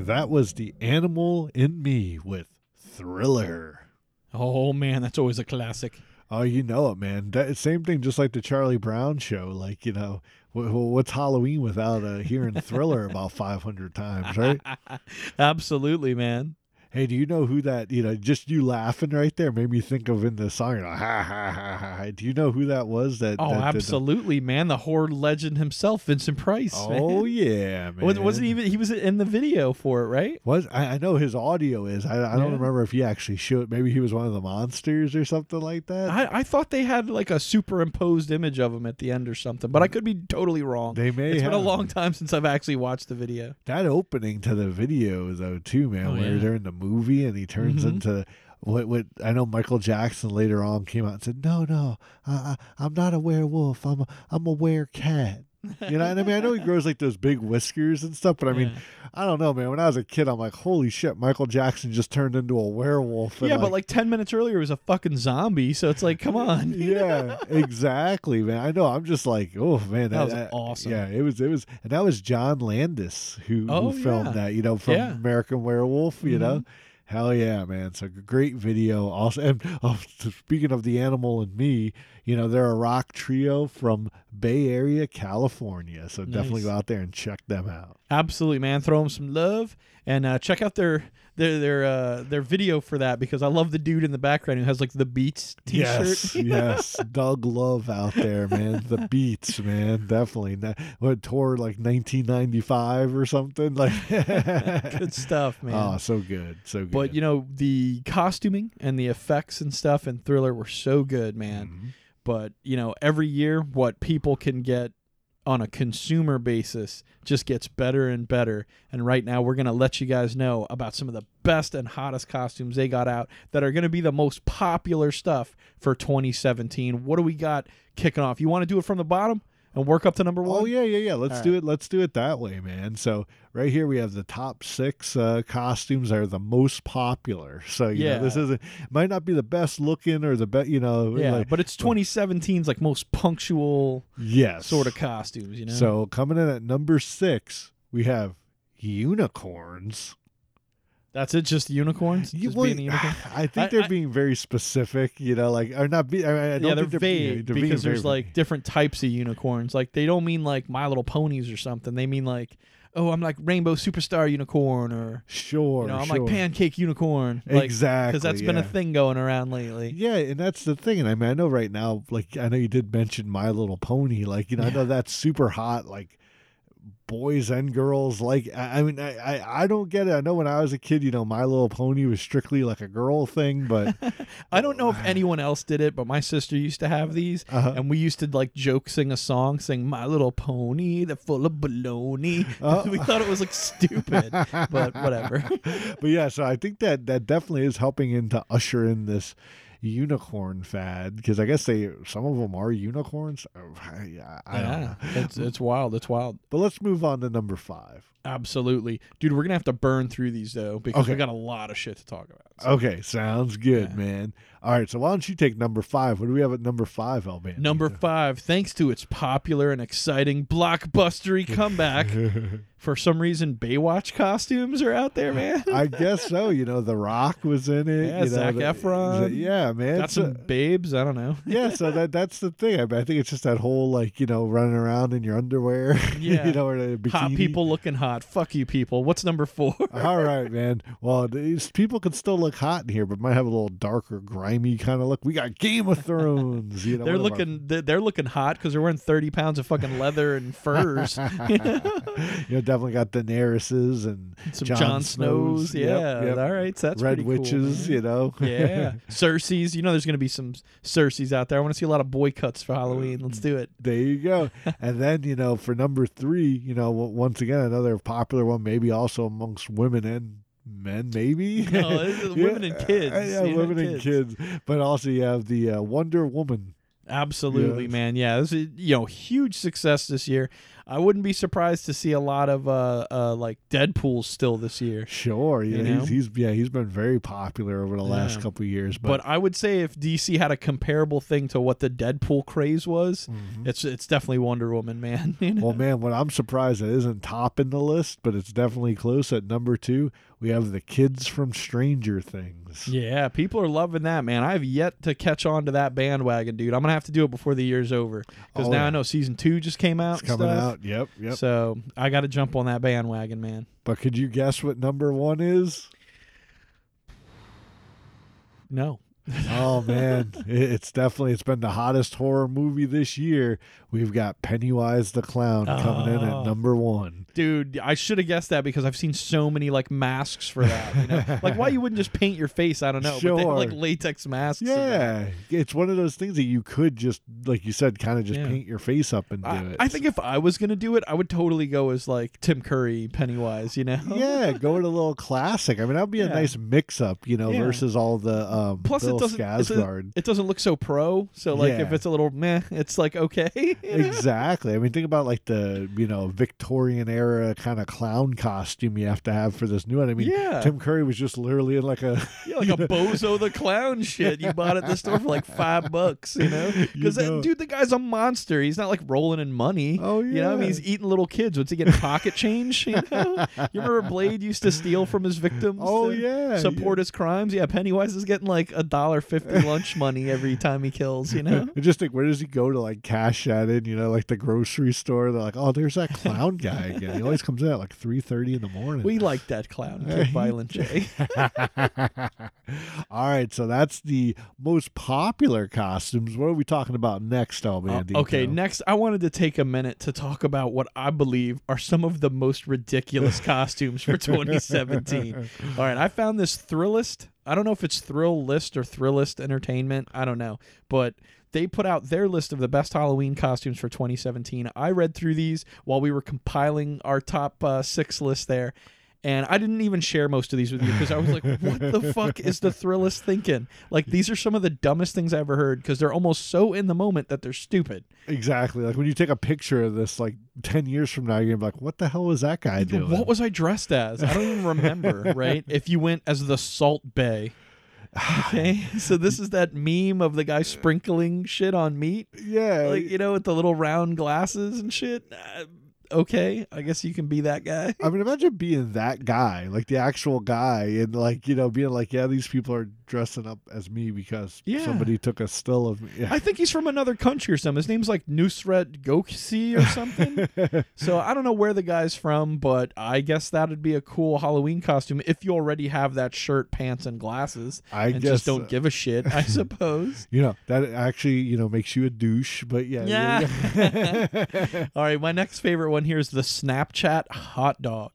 And that was The Animal in Me with Thriller. Oh man, that's always a classic. Oh, you know it, man. That, same thing, just like the Charlie Brown show. Like, you know, wh- wh- what's Halloween without uh, hearing Thriller about 500 times, right? <laughs> Absolutely, man. Hey, do you know who that, you know, just you laughing right there made me think of in the song, you know, ha, ha, ha, ha. Do you know who that was? That Oh, that did the- absolutely, man. The horror legend himself, Vincent Price. Oh, man. yeah, <laughs> man. Was- Wasn't even he was in the video for it, right? Was I, I know his audio is. I, I don't remember if he actually showed. Maybe he was one of the monsters or something like that. I, I thought they had like a superimposed image of him at the end or something, but I could be totally wrong. They may It's been a long time since I've actually watched the video. that opening to the video though too, man, Oh, where yeah. they're in the movie and he turns Mhm. into what what I know Michael Jackson later on came out and said, "No, no, I, I, I'm not a werewolf. I'm a I'm a werecat." You know what I mean? I know he grows like those big whiskers and stuff, but I mean, Yeah. I don't know, man. When I was a kid, I'm like, holy shit, Michael Jackson just turned into a werewolf. and, Yeah, but like ten minutes earlier, it was a fucking zombie. So it's like, come on. <laughs> yeah, exactly, man. I know. I'm just like, oh man, That was awesome. Yeah, it was. It was, and that was John Landis who, Oh, who filmed yeah. that. You know, from Yeah. American Werewolf. You know, mm-hmm. hell yeah, man. So great video. Also, and <laughs> oh, speaking of the animal and me, you know, they're a rock trio from Bay Area, California. So definitely go out there and check them out. Absolutely, man. Throw them some love and uh, check out their their their uh, their video for that because I love the dude in the background who has like the Beats T-shirt. Yes, <laughs> yes, Doug Love out there, man. The <laughs> beats, man, definitely. What tour like 1995 or something like. <laughs> Good stuff, man. Oh, so good, so good. But you know the costuming and the effects and stuff in Thriller were so good, man. Mhm. But you know every year what people can get on a consumer basis just gets better and better. And right now we're gonna let you guys know about some of the best and hottest costumes they got out that are gonna be the most popular stuff for 2017. What do we got kicking off? You want to do it from the bottom and work up to number one? Oh yeah, yeah, yeah. Let's All do it. Let's do it that way, man. So right here we have the top six uh, costumes that are the most popular. So you know, this isn't might not be the best looking or the best, you know. Yeah, like- but it's 2017's like most punctual yes, sort of costumes, you know. So coming in at number six, we have unicorns. That's it, just unicorns. You- Just well, being a unicorn. <sighs> I think I- they're I- being very specific, you know, like or not. Be, I, I don't yeah, they're think vague they're because there's like different types of unicorns. Like they don't mean like My Little Ponies or something. They mean like, oh, I'm like Rainbow Superstar Unicorn, or sure, you know, I'm sure. like Pancake Unicorn. Like, exactly because that's been a thing going around lately. Yeah, and that's the thing. And I mean, I know right now, like I know you did mention My Little Pony. Like you know, I know that's super hot. Like boys and girls. Like I, I mean, I, I I don't get it. I know when I was a kid, you know, My Little Pony was strictly like a girl thing, but <laughs> I don't know if <sighs> anyone else did it, but my sister used to have these, Uh-huh. and we used to like joke, sing a song, sing "My Little Pony," they're full of baloney. Oh. <laughs> we thought it was like stupid, but whatever. <laughs> but yeah, so I think that that definitely is helping in to usher in this unicorn fad because I guess they some of them are unicorns. Oh, <sighs> I, I don't know. yeah, it's it's wild. It's wild. But let's move on to number five. Absolutely, dude. We're gonna have to burn through these though because we got a lot of shit to talk about. So, Okay, sounds good, Yeah. man. All right, so why don't you take number five? What do we have at number five, Alban? Number <laughs> five, thanks to its popular and exciting blockbustery comeback, <laughs> for some reason Baywatch costumes are out there, man. I <laughs> guess so. You know, The Rock was in it. Yeah, you know, Zac the- Efron. Yeah, man. got So- some babes. I don't know. yeah, so that that's the thing. I, mean, I think it's just that whole like you know running around in your underwear. Yeah. you know, or the bikini. Hot people looking hot. Fuck you, people. What's number four? <laughs> All right, man. Well, these people can still look hot in here, but might have a little darker, grimy kind of look. We got Game of Thrones. You know, they're of our- looking. They're, looking hot because they're wearing thirty pounds of fucking leather and <laughs> furs. <laughs> you know, definitely got Daenerys's and Some Jon Jon, Snows. Yep, Yeah. yep. All right. So that's Red pretty cool, Witches. man. you know, yeah. Cersei's. You know, there's going to be some Cersei's out there. I want to see a lot of boy cuts for Halloween. Let's do it. There you go. and then, you know, for number three, you know, once again, another popular one, maybe also amongst women and men, maybe. <laughs> No, is <laughs> women and kids. Yeah, Yeah, women and kids. kids. But also, you have the uh, Wonder Woman. Absolutely, Yes. man. Yeah, this is you know huge success this year. I wouldn't be surprised to see a lot of uh, uh like Deadpool still this year. Sure, yeah, You know? he's, he's yeah he's been very popular over the last Yeah. couple of years. But, But I would say if DC had a comparable thing to what the Deadpool craze was, it's it's definitely Wonder Woman, man. <laughs> You know? Mm-hmm. well, man, what I'm surprised it isn't top in the list, but it's definitely close at number two. We have the kids from Stranger Things. Yeah, people are loving that, man. I have yet to catch on to that bandwagon, dude. I'm gonna have to do it before the year's over because Oh, now yeah. I know season two just came out. It's coming stuff. out. Yep, yep. So I got to jump on that bandwagon, man. but could you guess what number one is? No. oh <laughs> man, it's definitely it's been the hottest horror movie this year. We've got Pennywise the Clown coming in Oh. at number one. Dude, I should have guessed that because I've seen so many like masks for that. You know? <laughs> like why you wouldn't just paint your face? I don't know. But they have like latex masks. Yeah, it's one of those things that you could just, like you said, kind of just Yeah. paint your face up and do I, it. I think if I was gonna do it, I would totally go as like Tim Curry, Pennywise. You know? yeah, go with a little classic. I mean, that'd be a nice mix-up, you know, Yeah. versus all the um, Plus, Bill it doesn't. It doesn't, Skarsgård. it doesn't look so pro. So like, if it's a little meh, it's like okay. <laughs> Exactly. I mean, think about like the you know Victorian era kind of clown costume you have to have for this new one. I mean, Yeah. Tim Curry was just literally in like a <laughs> Yeah, like a Bozo the Clown shit you bought at the store for like five bucks, you know? <laughs> Because know. dude, the guy's a monster. He's not like rolling in money. Oh, yeah, You know, I mean, he's eating little kids. What's he getting? Pocket change? You know? You remember Blade used to steal from his victims? Oh, to yeah, Support his crimes. Yeah, Pennywise is getting like a dollar fifty <laughs> lunch money every time he kills. You know? I just like where does he go to like cash that in? You know, like the grocery store. They're like, oh, there's that clown guy again. He always comes in at like three thirty in the morning. We like that clown, <laughs> Kid Violent J. <laughs> All right, so that's the most popular costumes. What are we talking about next, man? Uh, okay, next, I wanted to take a minute to talk about what I believe are some of the most ridiculous <laughs> costumes for 2017. All right, I found this Thrillist. I don't know if it's Thrill List or Thrillist Entertainment. I don't know, but they put out their list of the best Halloween costumes for 2017. I read through these while we were compiling our top uh, six list there. And I didn't even share most of these with you because I was like, <laughs> what the fuck is the Thrillist thinking? Like, these are some of the dumbest things I ever heard because they're almost so in the moment that they're stupid. Exactly. Like when you take a picture of this, like ten years from now, you're gonna be like, "What the hell was that guy doing?" What was I dressed as? I don't even remember, <laughs> right? If you went as the Salt Bae. Okay. <sighs> So this is that meme of the guy sprinkling shit on meat. Yeah, Like, you know, with the little round glasses and shit. Okay. I guess you can be that guy. I mean, imagine being that guy, like the actual guy, and like you know, being like, "Yeah, these people are dressing up as me because Yeah. somebody took a still of me." Yeah. <laughs> I think he's from another country or something. His name's like Nusret Goksi or something. <laughs> so I don't know where the guy's from, but I guess that'd be a cool Halloween costume if you already have that shirt, pants, and glasses. I and guess, just don't uh, give a shit, I <laughs> suppose. You know, that actually, you know, makes you a douche. But yeah, Yeah. All right, my next favorite one here is the Snapchat hot dog.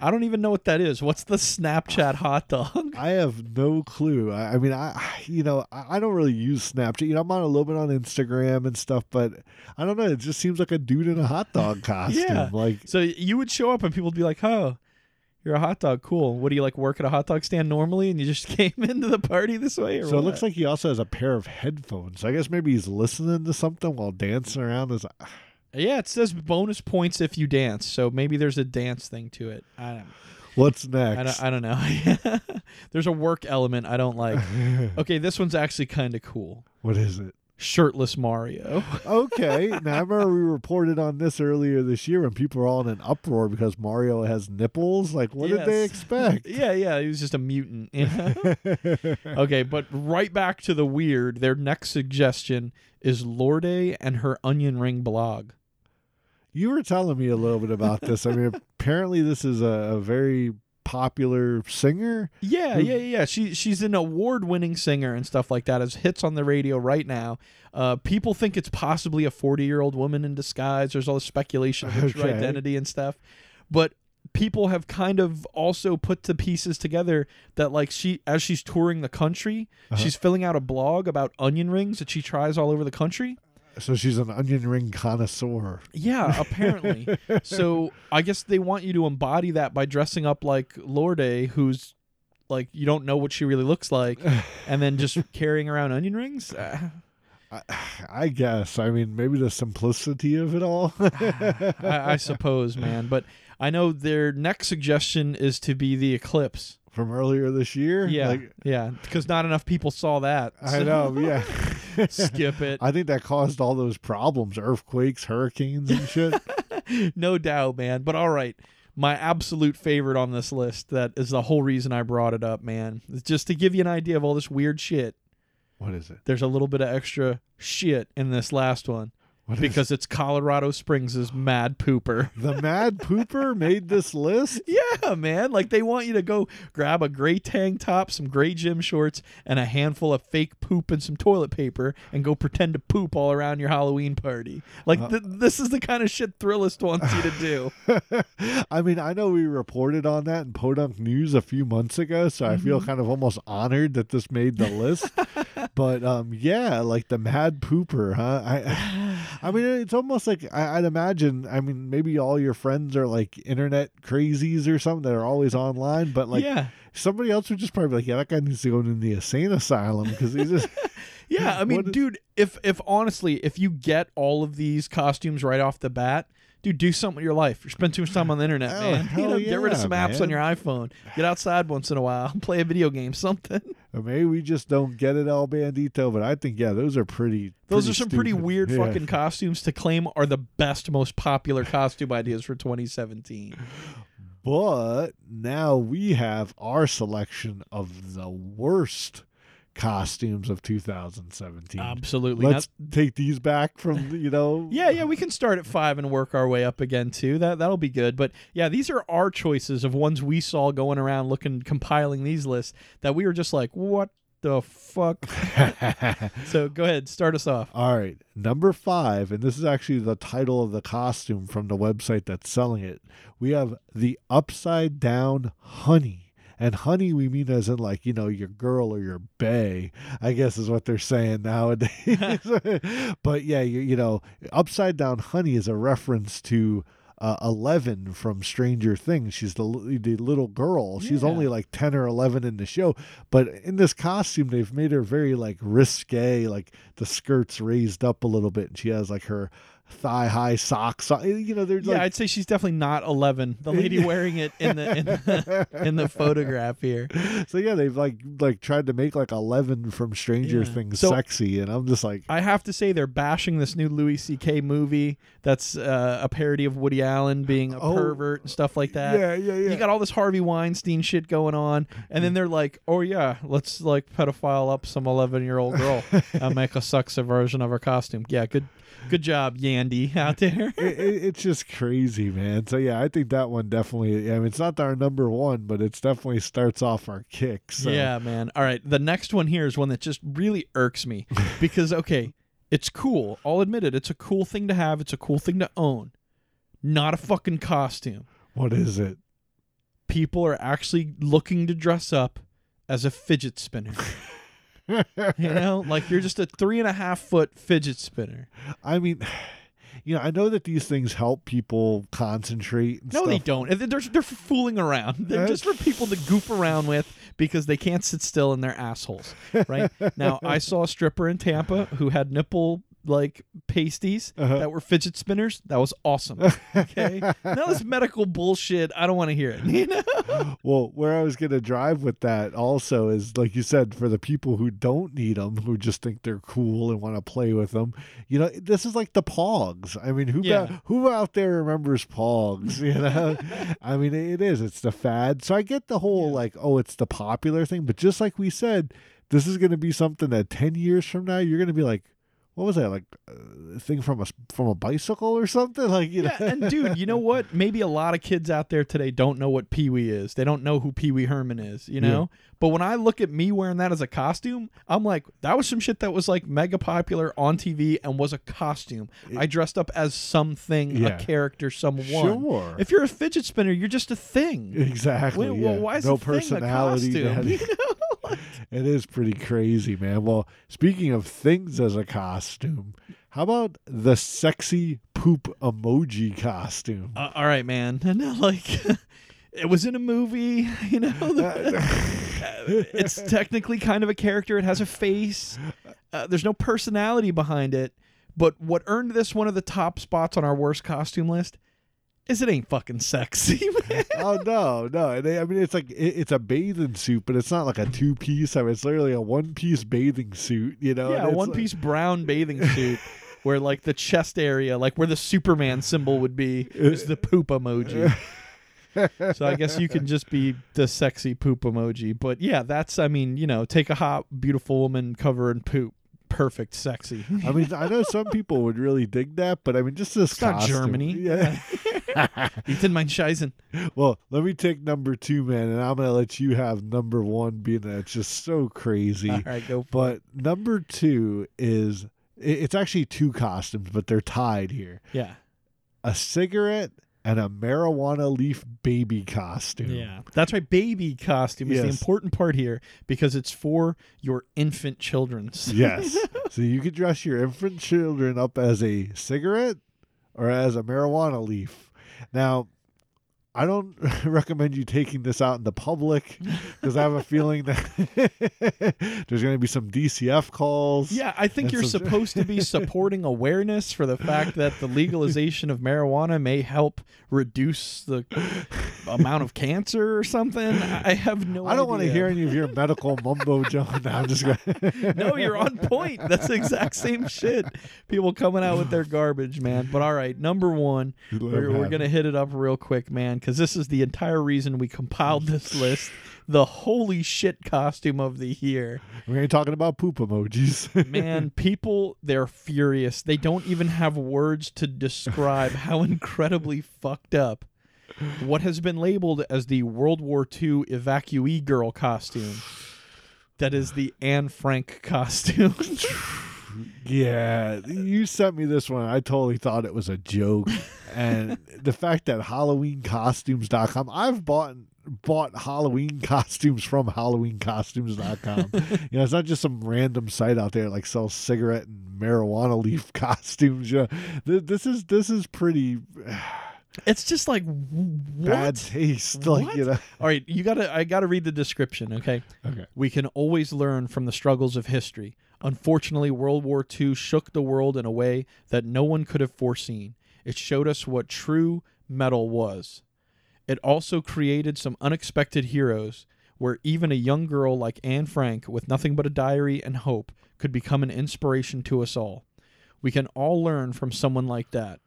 I don't even know what that is. What's the Snapchat hot dog? I have no clue. I, I mean, I, you know, I, I don't really use Snapchat. You know, I'm on a little bit on Instagram and stuff, but I don't know. It just seems like a dude in a hot dog <laughs> costume. Yeah. Like, So you would show up and people would be like, "Oh, you're a hot dog. Cool. What do you like? Work at a hot dog stand normally, and you just <laughs> came into the party this way?" Or so it looks like he also has a pair of headphones. I guess maybe he's listening to something while dancing around. Is yeah, it says bonus points if you dance. So maybe there's a dance thing to it. I don't. what's next? I don't, I don't know. <laughs> there's a work element I don't like. <laughs> Okay, this one's actually kind of cool. what is it? Shirtless Mario. <laughs> Okay. now I remember we reported on this earlier this year when people were all in an uproar because Mario has nipples. Like, what did they expect? yeah, yeah, he was just a mutant. You know? okay, but right back to the weird. Their next suggestion is Lorde and her onion ring blog. You were telling me a little bit about this. I mean, <laughs> apparently this is a, a very popular singer. Yeah, Who- yeah, yeah. She she's an award-winning singer and stuff like that. Has hits on the radio right now. Uh, people think it's possibly a 40-year-old woman in disguise. There's all the speculation her Okay. identity and stuff, but people have kind of also put the pieces together that like she as she's touring the country, Uh-huh. she's filling out a blog about onion rings that she tries all over the country. So she's an onion ring connoisseur. Yeah, apparently. so <laughs> I guess they want you to embody that by dressing up like Lorde, who's like you don't know what she really looks like, <laughs> and then just carrying around onion rings. Uh, I, I guess. I mean, maybe the simplicity of it all. <laughs> I, I suppose, man. But I know their next suggestion is to be the eclipse. From earlier this year. Yeah, Like, yeah, because not enough people saw that. I know. <laughs> Yeah. Skip it. I think that caused all those problems, earthquakes, hurricanes, and shit. <laughs> no doubt, man. But all right. My absolute favorite on this list, that is the whole reason I brought it up, man. Just to give you an idea of all this weird shit. what is it? There's a little bit of extra shit in this last one What because it's Colorado Springs' Mad Pooper. <laughs> the Mad Pooper made this list? <laughs> Yeah, man. Like they want you to go grab a gray tank top, some gray gym shorts, and a handful of fake poop and some toilet paper and go pretend to poop all around your Halloween party. Like th- this is the kind of shit Thrillist wants you to do. <laughs> I mean, I know we reported on that in Podunk News a few months ago, so I Mm-hmm. feel kind of almost honored that this made the list. But um, yeah, like the Mad Pooper, huh? I, <sighs> I mean, it's almost like I, I'd imagine. I mean, maybe all your friends are like internet crazies or something that are always online, but like yeah. somebody else would just probably be like, yeah, that guy needs to go in the insane asylum because he's just. <laughs> Yeah, I <laughs> mean, is- dude, if if honestly, if you get all of these costumes right off the bat, dude, do something with your life. You spend too much time on the internet, Oh, man. You <laughs> know, get rid of some apps on your iPhone. Get outside once in a while, <laughs> play a video game, something. <laughs> Or maybe we just don't get it, all Bandito. But I think yeah, those are pretty. Those pretty are some pretty weird Yeah. fucking costumes to claim are the best, most popular costume ideas for 2017. But now we have our selection of the worst costumes of 2017. Absolutely. Let's Not- take these back from you know. <laughs> yeah, yeah, we can start at five and work our way up again too. That that'll be good. But yeah, these are our choices of ones we saw going around looking compiling these lists that we were just like, what the fuck? <laughs> so go ahead, start us off. All right, number five, and this is actually the title of the costume from the website that's selling it. We have the upside down honey. And honey, we mean as in like, you know, your girl or your bae, I guess is what they're saying <laughs> nowadays. <laughs> but yeah, you, you know, upside down honey is a reference to uh, Eleven from Stranger Things. She's the, the little girl. She's Yeah. only like 10 or 11 in the show. But in this costume, they've made her very like risque, like the skirt's raised up a little bit and she has like her thigh high socks. You know, they're Yeah, like, I'd say she's definitely not 11. The lady <laughs> wearing it in the in the, <laughs> in the photograph here. so yeah, they've like like tried to make like Eleven from Stranger Yeah. Things So- sexy, and I'm just like, I have to say they're bashing this new Louis C.K. movie that's uh, a parody of Woody Allen being a Oh. pervert and stuff like that. yeah, yeah, yeah. You got all this Harvey Weinstein shit going on, and then they're like, "Oh yeah, let's like pedophile up some eleven-year-old girl <laughs> and make a sexy version of her costume." Yeah, good, good job, Yandy <laughs> out there. it, it, it's just crazy, man. So yeah, I think that one definitely. I mean, it's not our number one, but it's definitely starts off our kick. So. Yeah, man. All right, the next one here is one that just really irks me <laughs> because okay, it's cool. I'll admit it. It's a cool thing to have. It's a cool thing to own. Not a fucking costume. What is it? People are actually looking to dress up as a fidget spinner. <laughs> <laughs> you know, like you're just a three and a half foot fidget spinner. I mean, <sighs> you know, I know that these things help people concentrate. And No, they don't. They're, they're, they're fooling around. They're just for people to goof around with because they can't sit still in their assholes. Right <laughs> now, I saw a stripper in Tampa who had nipple like pasties Uh-huh. that were fidget spinners. That was awesome. Okay, <laughs> now this medical bullshit. I don't want to hear it. <laughs> You know? Well, where I was going to drive with that also is, like you said, for the people who don't need them, who just think they're cool and want to play with them. You know, this is like the Pogs. I mean, who ba- who out there remembers Pogs? You know, <laughs> I mean, it is. It's the fad. So I get the whole like, oh, it's the popular thing, but just like we said, this is going to be something that ten years from now you're going to be like. What was that like? A thing from a from a bicycle or something? <laughs> Like you Yeah, know? and dude, you know what? Maybe a lot of kids out there today don't know what Pee Wee is. They don't know who Pee Wee Herman is, you know? But when I look at me wearing that as a costume, I'm like, that was some shit that was like mega popular on TV and was a costume. I dressed up as something, Yeah. a character, someone. Sure. If you're a fidget spinner, you're just a thing. Exactly. Wait, yeah. well, why is no the thing a personality. costume? <laughs> it is pretty crazy, man. Well, speaking of things as a costume, how about the sexy poop emoji costume? Uh, all right, man. <laughs> No, like, <laughs> it was in a movie, <laughs> you know. it's technically kind of a character. It has a face. Uh, there's no personality behind it. But what earned this one of the top spots on our worst costume list is it ain't fucking sexy, <laughs> man. oh no, no. They- I mean, it's like it, it's a bathing suit, but it's not like a two piece. I mean, it's literally a one piece bathing suit. You know? yeah, one like- piece brown bathing suit. <laughs> Where like the chest area, like where the Superman symbol would be, is the poop emoji. <laughs> so I guess you can just be the sexy poop emoji. But yeah, that's I mean, you know, take a hot, beautiful woman, cover in poop. Perfect, sexy. I mean, I know some people would really dig that, but I mean, just this It's not Germany. Yeah. <laughs> Ich didn't mind Scheisen. well, let me take number two, man, and I'm gonna let you have number one, being that it's just so crazy. All right, go. But number two is it's actually two costumes, but they're tied here: Yeah, a cigarette and a marijuana leaf baby costume. yeah. That's right. Baby costume is the important part here because it's for your infant children's. <laughs> Yes. so you could dress your infant children up as a cigarette or as a marijuana leaf. Now, I don't <laughs> recommend you taking this out in the public because I have a feeling that <laughs> there's going to be some DCF calls. Yeah, I think you're some- <laughs> supposed to be supporting awareness for the fact that the legalization of marijuana may help reduce the amount of cancer or something. I have no I don't want to hear any of your medical mumbo jumbo. I'm just going no, you're on point. That's the exact same shit. People coming out with their garbage, man. But all right, number one, we're, we're gonna hit it up real quick, man, because this is the entire reason we compiled this <laughs> list. The holy shit costume of the year. We ain't talking about poop emojis. <laughs> Man, people, they're furious. They don't even have words to describe <laughs> how incredibly fucked up what has been labeled as the World War II evacuee girl costume. That is the Anne Frank costume. Yeah, you sent me this one. I totally thought it was a joke. and <laughs> the fact that HalloweenCostumes.com, I've bought bought Halloween costumes from HalloweenCostumes.com. <laughs> you know, it's not just some random site out there like sells cigarette and marijuana leaf <laughs> costumes. You know, Th- this is this is pretty <sighs> it's just like what? bad taste. Like What? you know. All right, you gotta. I gotta read the description. Okay. Okay. We can always learn from the struggles of history. Unfortunately, World War II shook the world in a way that no one could have foreseen. It showed us what true mettle was. It also created some unexpected heroes, where even a young girl like Anne Frank, with nothing but a diary and hope, could become an inspiration to us all. We can all learn from someone like that.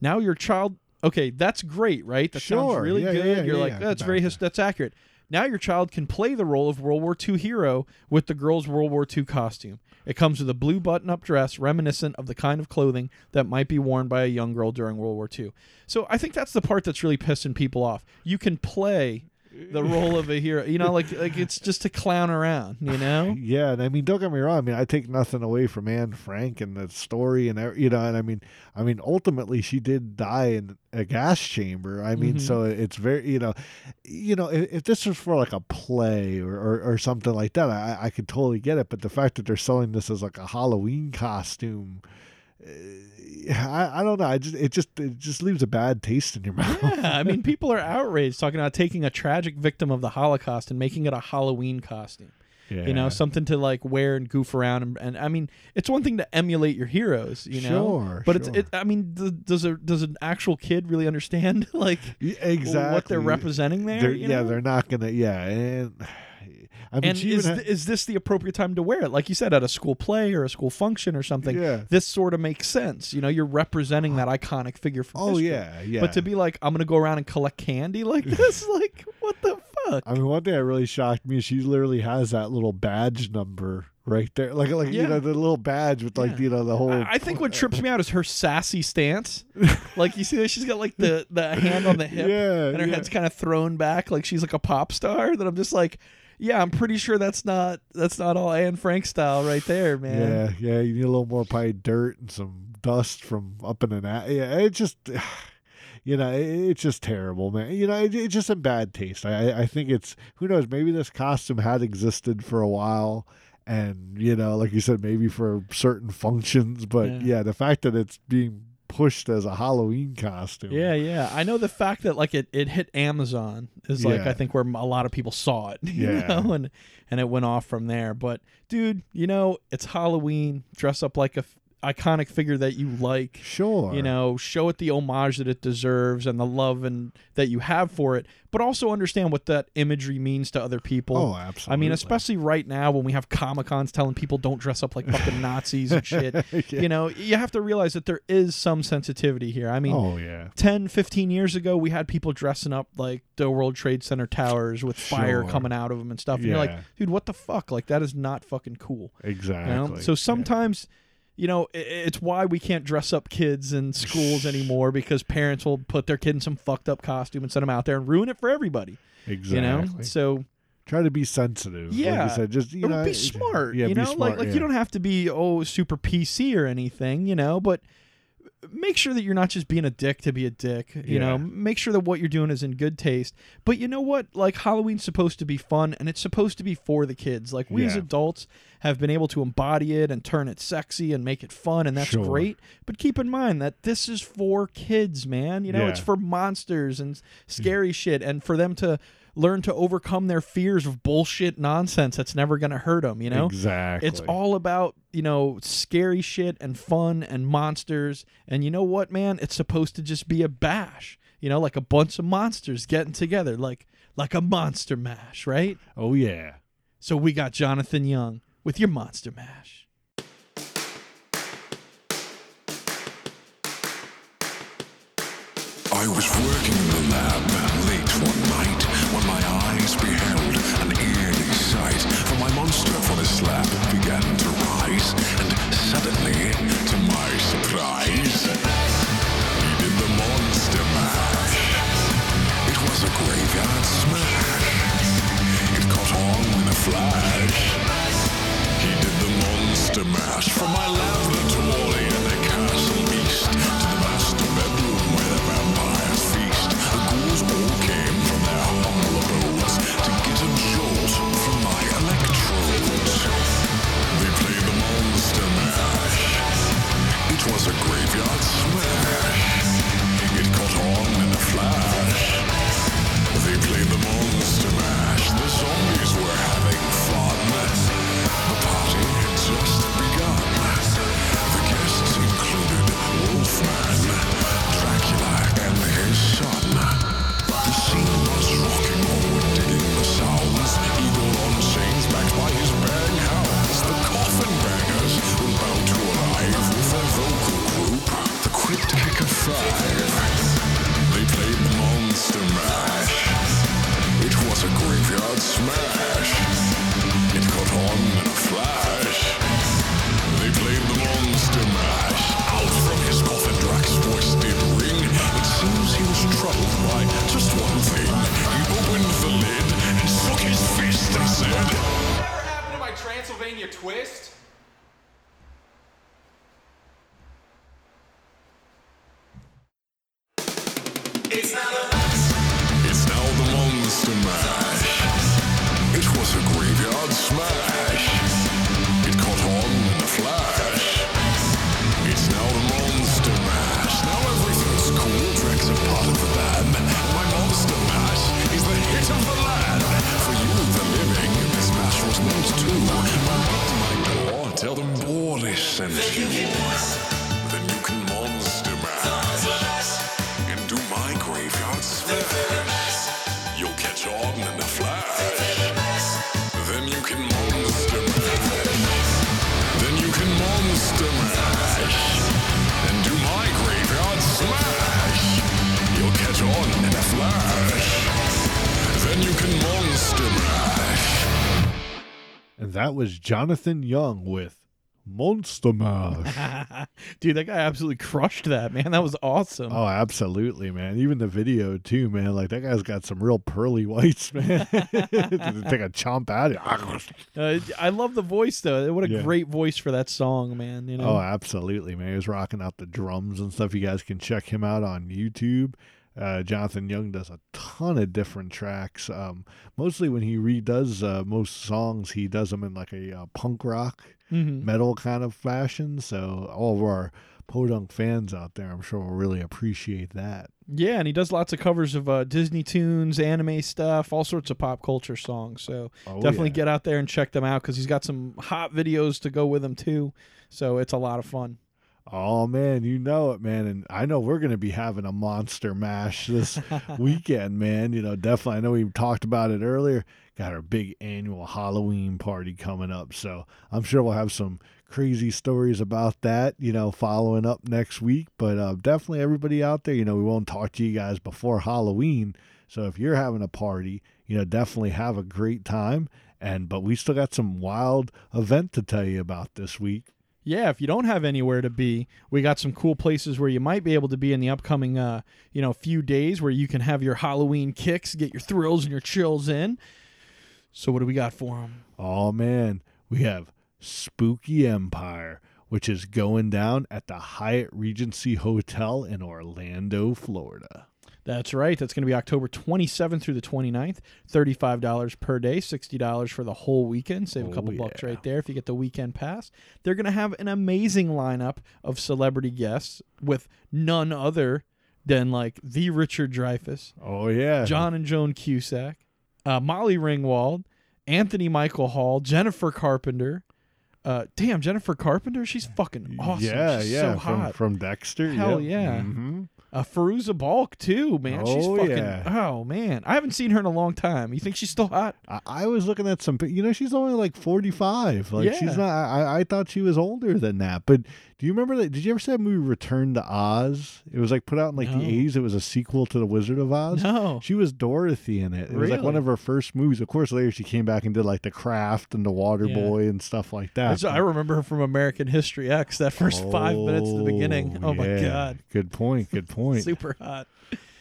Now your child, okay, that's great, right? That sounds Sure. really Yeah, good. yeah, You're yeah, like, yeah. that's very his- that's accurate. Now your child can play the role of World War II hero with the girl's World War II costume. It comes with a blue button-up dress reminiscent of the kind of clothing that might be worn by a young girl during World War II. So I think that's the part that's really pissing people off. You can play the role of a hero, you know, like like it's just to clown around, you know? <laughs> Yeah, and I mean, don't get me wrong. I mean, I take nothing away from Anne Frank and the story, and you know, and I mean, I mean, ultimately, she did die in a gas chamber. I mean, Mhm. so it's very, you know, you know, if, if this was for like a play or, or, or something like that, I, I could totally get it. But the fact that they're selling this as like a Halloween costume. Uh, I, I don't know. I just it just it just leaves a bad taste in your <laughs> mouth. Yeah, I mean, people are outraged talking about taking a tragic victim of the Holocaust and making it a Halloween costume. Yeah. You know, something to like wear and goof around, and, and I mean, it's one thing to emulate your heroes, you know. Sure, but it's it. I mean, th- does a does an actual kid really understand <laughs> like exactly what they're representing there? They're- yeah, know? they're not gonna. Yeah, and I mean, and is, even th- is this the appropriate time to wear it? Like you said, at a school play or a school function or something. Yeah. This sort of makes sense. You know, you're representing that iconic figure from Oh history. yeah, yeah. But to be like, I'm gonna go around and collect candy like <laughs> this, like what the fuck? I mean, one thing that really shocked me is she literally has that little badge number right there, like like Yeah. you know the little badge with like Yeah. you know the whole. I think what trips me out is her sassy stance. <laughs> like you see that she's got like the the hand on the hip, Yeah, and her head's kind of thrown back, like she's like a pop star. That I'm just like, yeah, I'm pretty sure that's not that's not all Anne Frank style right there, man. yeah, yeah. You need a little more probably dirt and some dust from up in an. Yeah, it just. <sighs> You know, it, it's just terrible, man. You know, it, it's just in bad taste. I, I- I think it's who knows. Maybe this costume had existed for a while, and you know, like you said, maybe for certain functions. But Yeah. yeah, the fact that it's being pushed as a Halloween costume. Yeah, yeah. I know the fact that like it, it hit Amazon is like Yeah. I think where a lot of people saw it. <laughs> You Yeah. know, and and it went off from there. But dude, you know, it's Halloween. Dress up like a iconic figure that you like. Sure. You know, show it the homage that it deserves and the love and that you have for it, but also understand what that imagery means to other people. Oh, absolutely. I mean, especially right now when we have Comic Cons telling people don't dress up like fucking <laughs> Nazis and shit. <laughs> You know, you have to realize that there is some sensitivity here. I mean, Oh yeah. 10, 15 years ago, we had people dressing up like the World Trade Center towers with fire coming out of them and stuff. And you're like, dude, what the fuck? Like, that is not fucking cool. Exactly. You know? So sometimes, you know, it's why we can't dress up kids in schools anymore <laughs> because parents will put their kid in some fucked up costume and send them out there and ruin it for everybody. Exactly. You know? So Try to be sensitive. Like Yeah. you said, just you know, be smart. Yeah, you know, smart, like like yeah. you don't have to be oh super PC or anything, you know, but make sure that you're not just being a dick to be a dick. You know, make sure that what you're doing is in good taste. But you know what? Like Halloween's supposed to be fun and it's supposed to be for the kids. Like we as adults have been able to embody it and turn it sexy and make it fun and that's Sure. great. But keep in mind that this is for kids, man. You know, it's for monsters and mm. scary shit and for them to learn to overcome their fears of bullshit nonsense that's never going to hurt them, you know? Exactly. It's all about, you know, scary shit and fun and monsters. And you know what, man? It's supposed to just be a bash. You know, like a bunch of monsters getting together, like like a monster mash, right? Oh yeah. So we got Jonathan Young with your monster mash. I was working in the lab late one night when beheld an eerie sight. For my monster for the slab began to rise, and suddenly, to my surprise, he did the monster mash. It was a graveyard smash. It caught on in a flash. He did the monster mash from my laboratory 1985, they played Monster Mash, It was a graveyard smash. That was Jonathan Young with Monster Mash. <laughs> Dude, that guy absolutely crushed that, man. That was awesome. oh, absolutely, man. Even the video too, man. Like that guy's got some real pearly whites, <laughs> man. <laughs> Take a chomp out of it. Uh, I love the voice though. What a Yeah. great voice for that song, man. You know. Oh, absolutely, man. He was rocking out the drums and stuff. You guys can check him out on YouTube. Uh, Jonathan Young does a ton of different tracks. Um, mostly when he redoes uh, most songs, he does them in like a uh, punk rock Mhm. metal kind of fashion. So all of our podunk fans out there, I'm sure will really appreciate that. Yeah, and he does lots of covers of uh, Disney tunes, anime stuff, all sorts of pop culture songs. So Oh, definitely yeah. get out there and check them out because he's got some hot videos to go with them too. So it's a lot of fun. Oh man, you know it, man, and I know we're gonna be having a monster mash this <laughs> weekend, man. You know, definitely. I know we talked about it earlier. Got our big annual Halloween party coming up, so I'm sure we'll have some crazy stories about that. You know, following up next week. But uh, definitely, everybody out there, you know, we won't talk to you guys before Halloween. So if you're having a party, you know, definitely have a great time. And but we still got some wild event to tell you about this week. Yeah, if you don't have anywhere to be, we got some cool places where you might be able to be in the upcoming, uh, you know, few days where you can have your Halloween kicks, get your thrills and your chills in. So what do we got for them? Oh man, we have Spooky Empire, which is going down at the Hyatt Regency Hotel in Orlando, Florida. That's right. That's going to be October 27th through the 29th. $35 per day, $60 for the whole weekend. Save a Oh, couple bucks right there if you get the weekend pass. They're going to have an amazing lineup of celebrity guests with none other than like the Richard Dreyfuss, Oh yeah, John and Joan Cusack, uh, Molly Ringwald, Anthony Michael Hall, Jennifer Carpenter. Uh, damn, Jennifer Carpenter, she's fucking awesome. Yeah, She's yeah, so from, hot. from Dexter. Hell yep. yeah. Mhm. Uh, Fairuza Balk too, man. she's Oh, fucking. yeah. Oh man, I haven't seen her in a long time. You think she's still hot? I, I was looking at some. You know, she's only like forty-five. Like Yeah. she's not. I, I thought she was older than that. But do you remember that? Did you ever see that movie Return to Oz? It was like put out in like No. the eighties. It was a sequel to the Wizard of Oz. No. She was Dorothy in it. It was like one of her first movies. Of course, later she came back and did like The Craft and The Water Yeah. Boy and stuff like that. That's- I remember her from American History X. That first five minutes at the beginning. Oh, oh my god, Good point. Good point. super hot.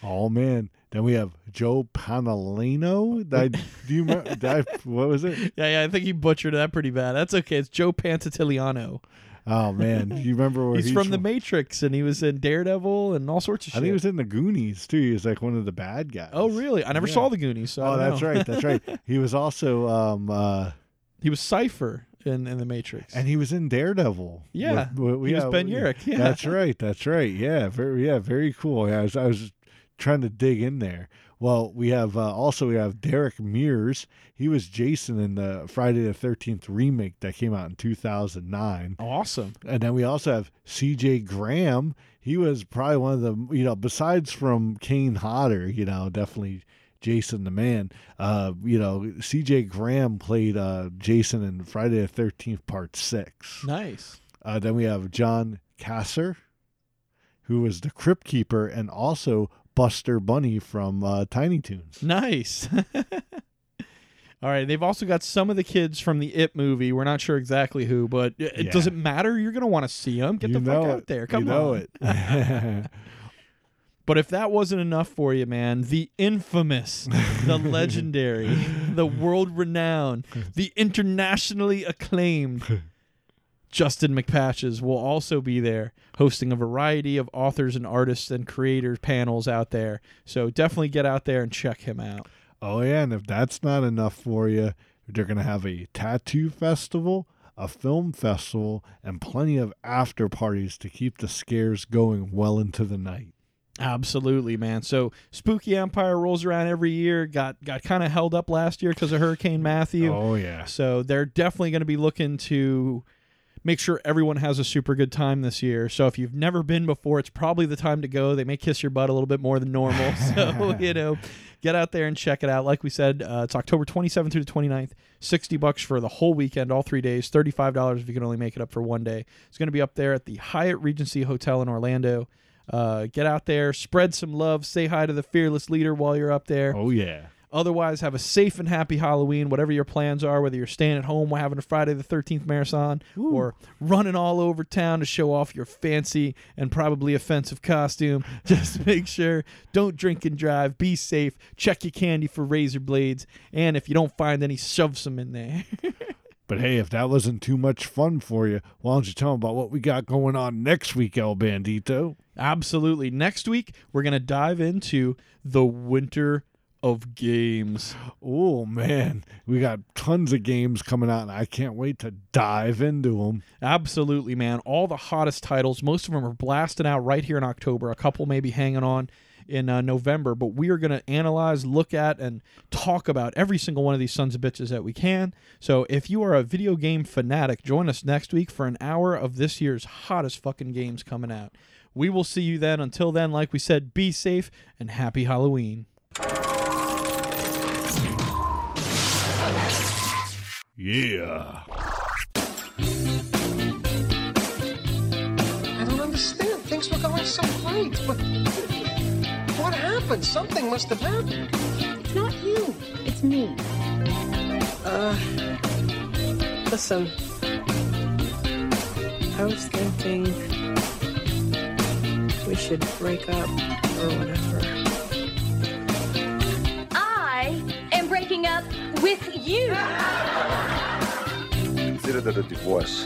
Oh man. Then we have Joe Panalino. Did I, do you remember? I, what was it? <laughs> Yeah, yeah. I think he butchered that pretty bad. That's okay. It's Joe Pantoliano. Oh man. You remember where He's, from The Matrix, and he was in Daredevil and all sorts of I shit. think he was in the Goonies too. He was like one of the bad guys. oh really? I never Yeah. saw the Goonies. So Oh, that's right. That's right. <laughs> He was also um uh He was Cypher in, in The Matrix. and he was in Daredevil. Yeah. With- with- He was Ben. Urich, yeah. That's right. That's right. Yeah. Very yeah, very cool. Yeah, I was, I was trying to dig in there. Well, we have uh, also we have Derek Mears. He was Jason in the Friday the Thirteenth remake that came out in two thousand nine. awesome. And then we also have C.J. Graham. He was probably one of the you know besides from Kane Hodder, you know, definitely Jason the Man. Uh, you know, C.J. Graham played uh, Jason in Friday the Thirteenth Part Six. Nice. Uh, then we have John Kassir, who was the Crypt Keeper and also Buster Bunny from uh, Tiny Toons. Nice. <laughs> All right, they've also got some of the kids from the It movie. We're not sure exactly who, but it it Yeah. doesn't matter. You're going to want to see them. Get you the fuck know out there. Come you know on. it. <laughs> <laughs> But if that wasn't enough for you, man, the infamous, the legendary, the world renowned, the internationally acclaimed Justin McPatches will also be there hosting a variety of authors and artists and creators panels out there. So definitely get out there and check him out. Oh yeah, and if that's not enough for you, they're gonna have a tattoo festival, a film festival, and plenty of after parties to keep the scares going well into the night. Absolutely, man. So Spooky Empire rolls around every year. Got got kind of held up last year because of Hurricane Matthew. Oh yeah. So they're definitely going to be looking to make sure everyone has a super good time this year. So if you've never been before, it's probably the time to go. They may kiss your butt a little bit more than normal. <laughs> So, <laughs> you know, get out there and check it out. Like we said, uh, it's October 27th through the 29th. 60 bucks for the whole weekend, all three days. $35 if you can only make it up for one day. It's going to be up there at the Hyatt Regency Hotel in Orlando. Uh, get out there, spread some love, say hi to the fearless leader while you're up there. Oh yeah. Otherwise, have a safe and happy Halloween, whatever your plans are, whether you're staying at home while having a Friday the 13th marathon or running all over town to show off your fancy and probably offensive costume. <laughs> Just make sure, don't drink and drive, be safe, check your candy for razor blades, and if you don't find any, shove some in there. <laughs> But hey, if that wasn't too much fun for you, why don't you tell them about what we got going on next week, El Bandito? Absolutely. Next week, we're going to dive into the winter of games. Oh man, we got tons of games coming out, and I can't wait to dive into them. Absolutely, man. All the hottest titles. Most of them are blasting out right here in October. A couple may be hanging on in uh, November, but we are going to analyze, look at, and talk about every single one of these sons of bitches that we can. So if you are a video game fanatic, join us next week for an hour of this year's hottest fucking games coming out. We will see you then. Until then, like we said, be safe and happy Halloween. Yeah. I don't understand. Things were going so great, but what happened? Something must have happened. It's not you. It's me. Uh, listen. I was thinking we should break up or whatever. I am breaking up with you. Consider that a divorce.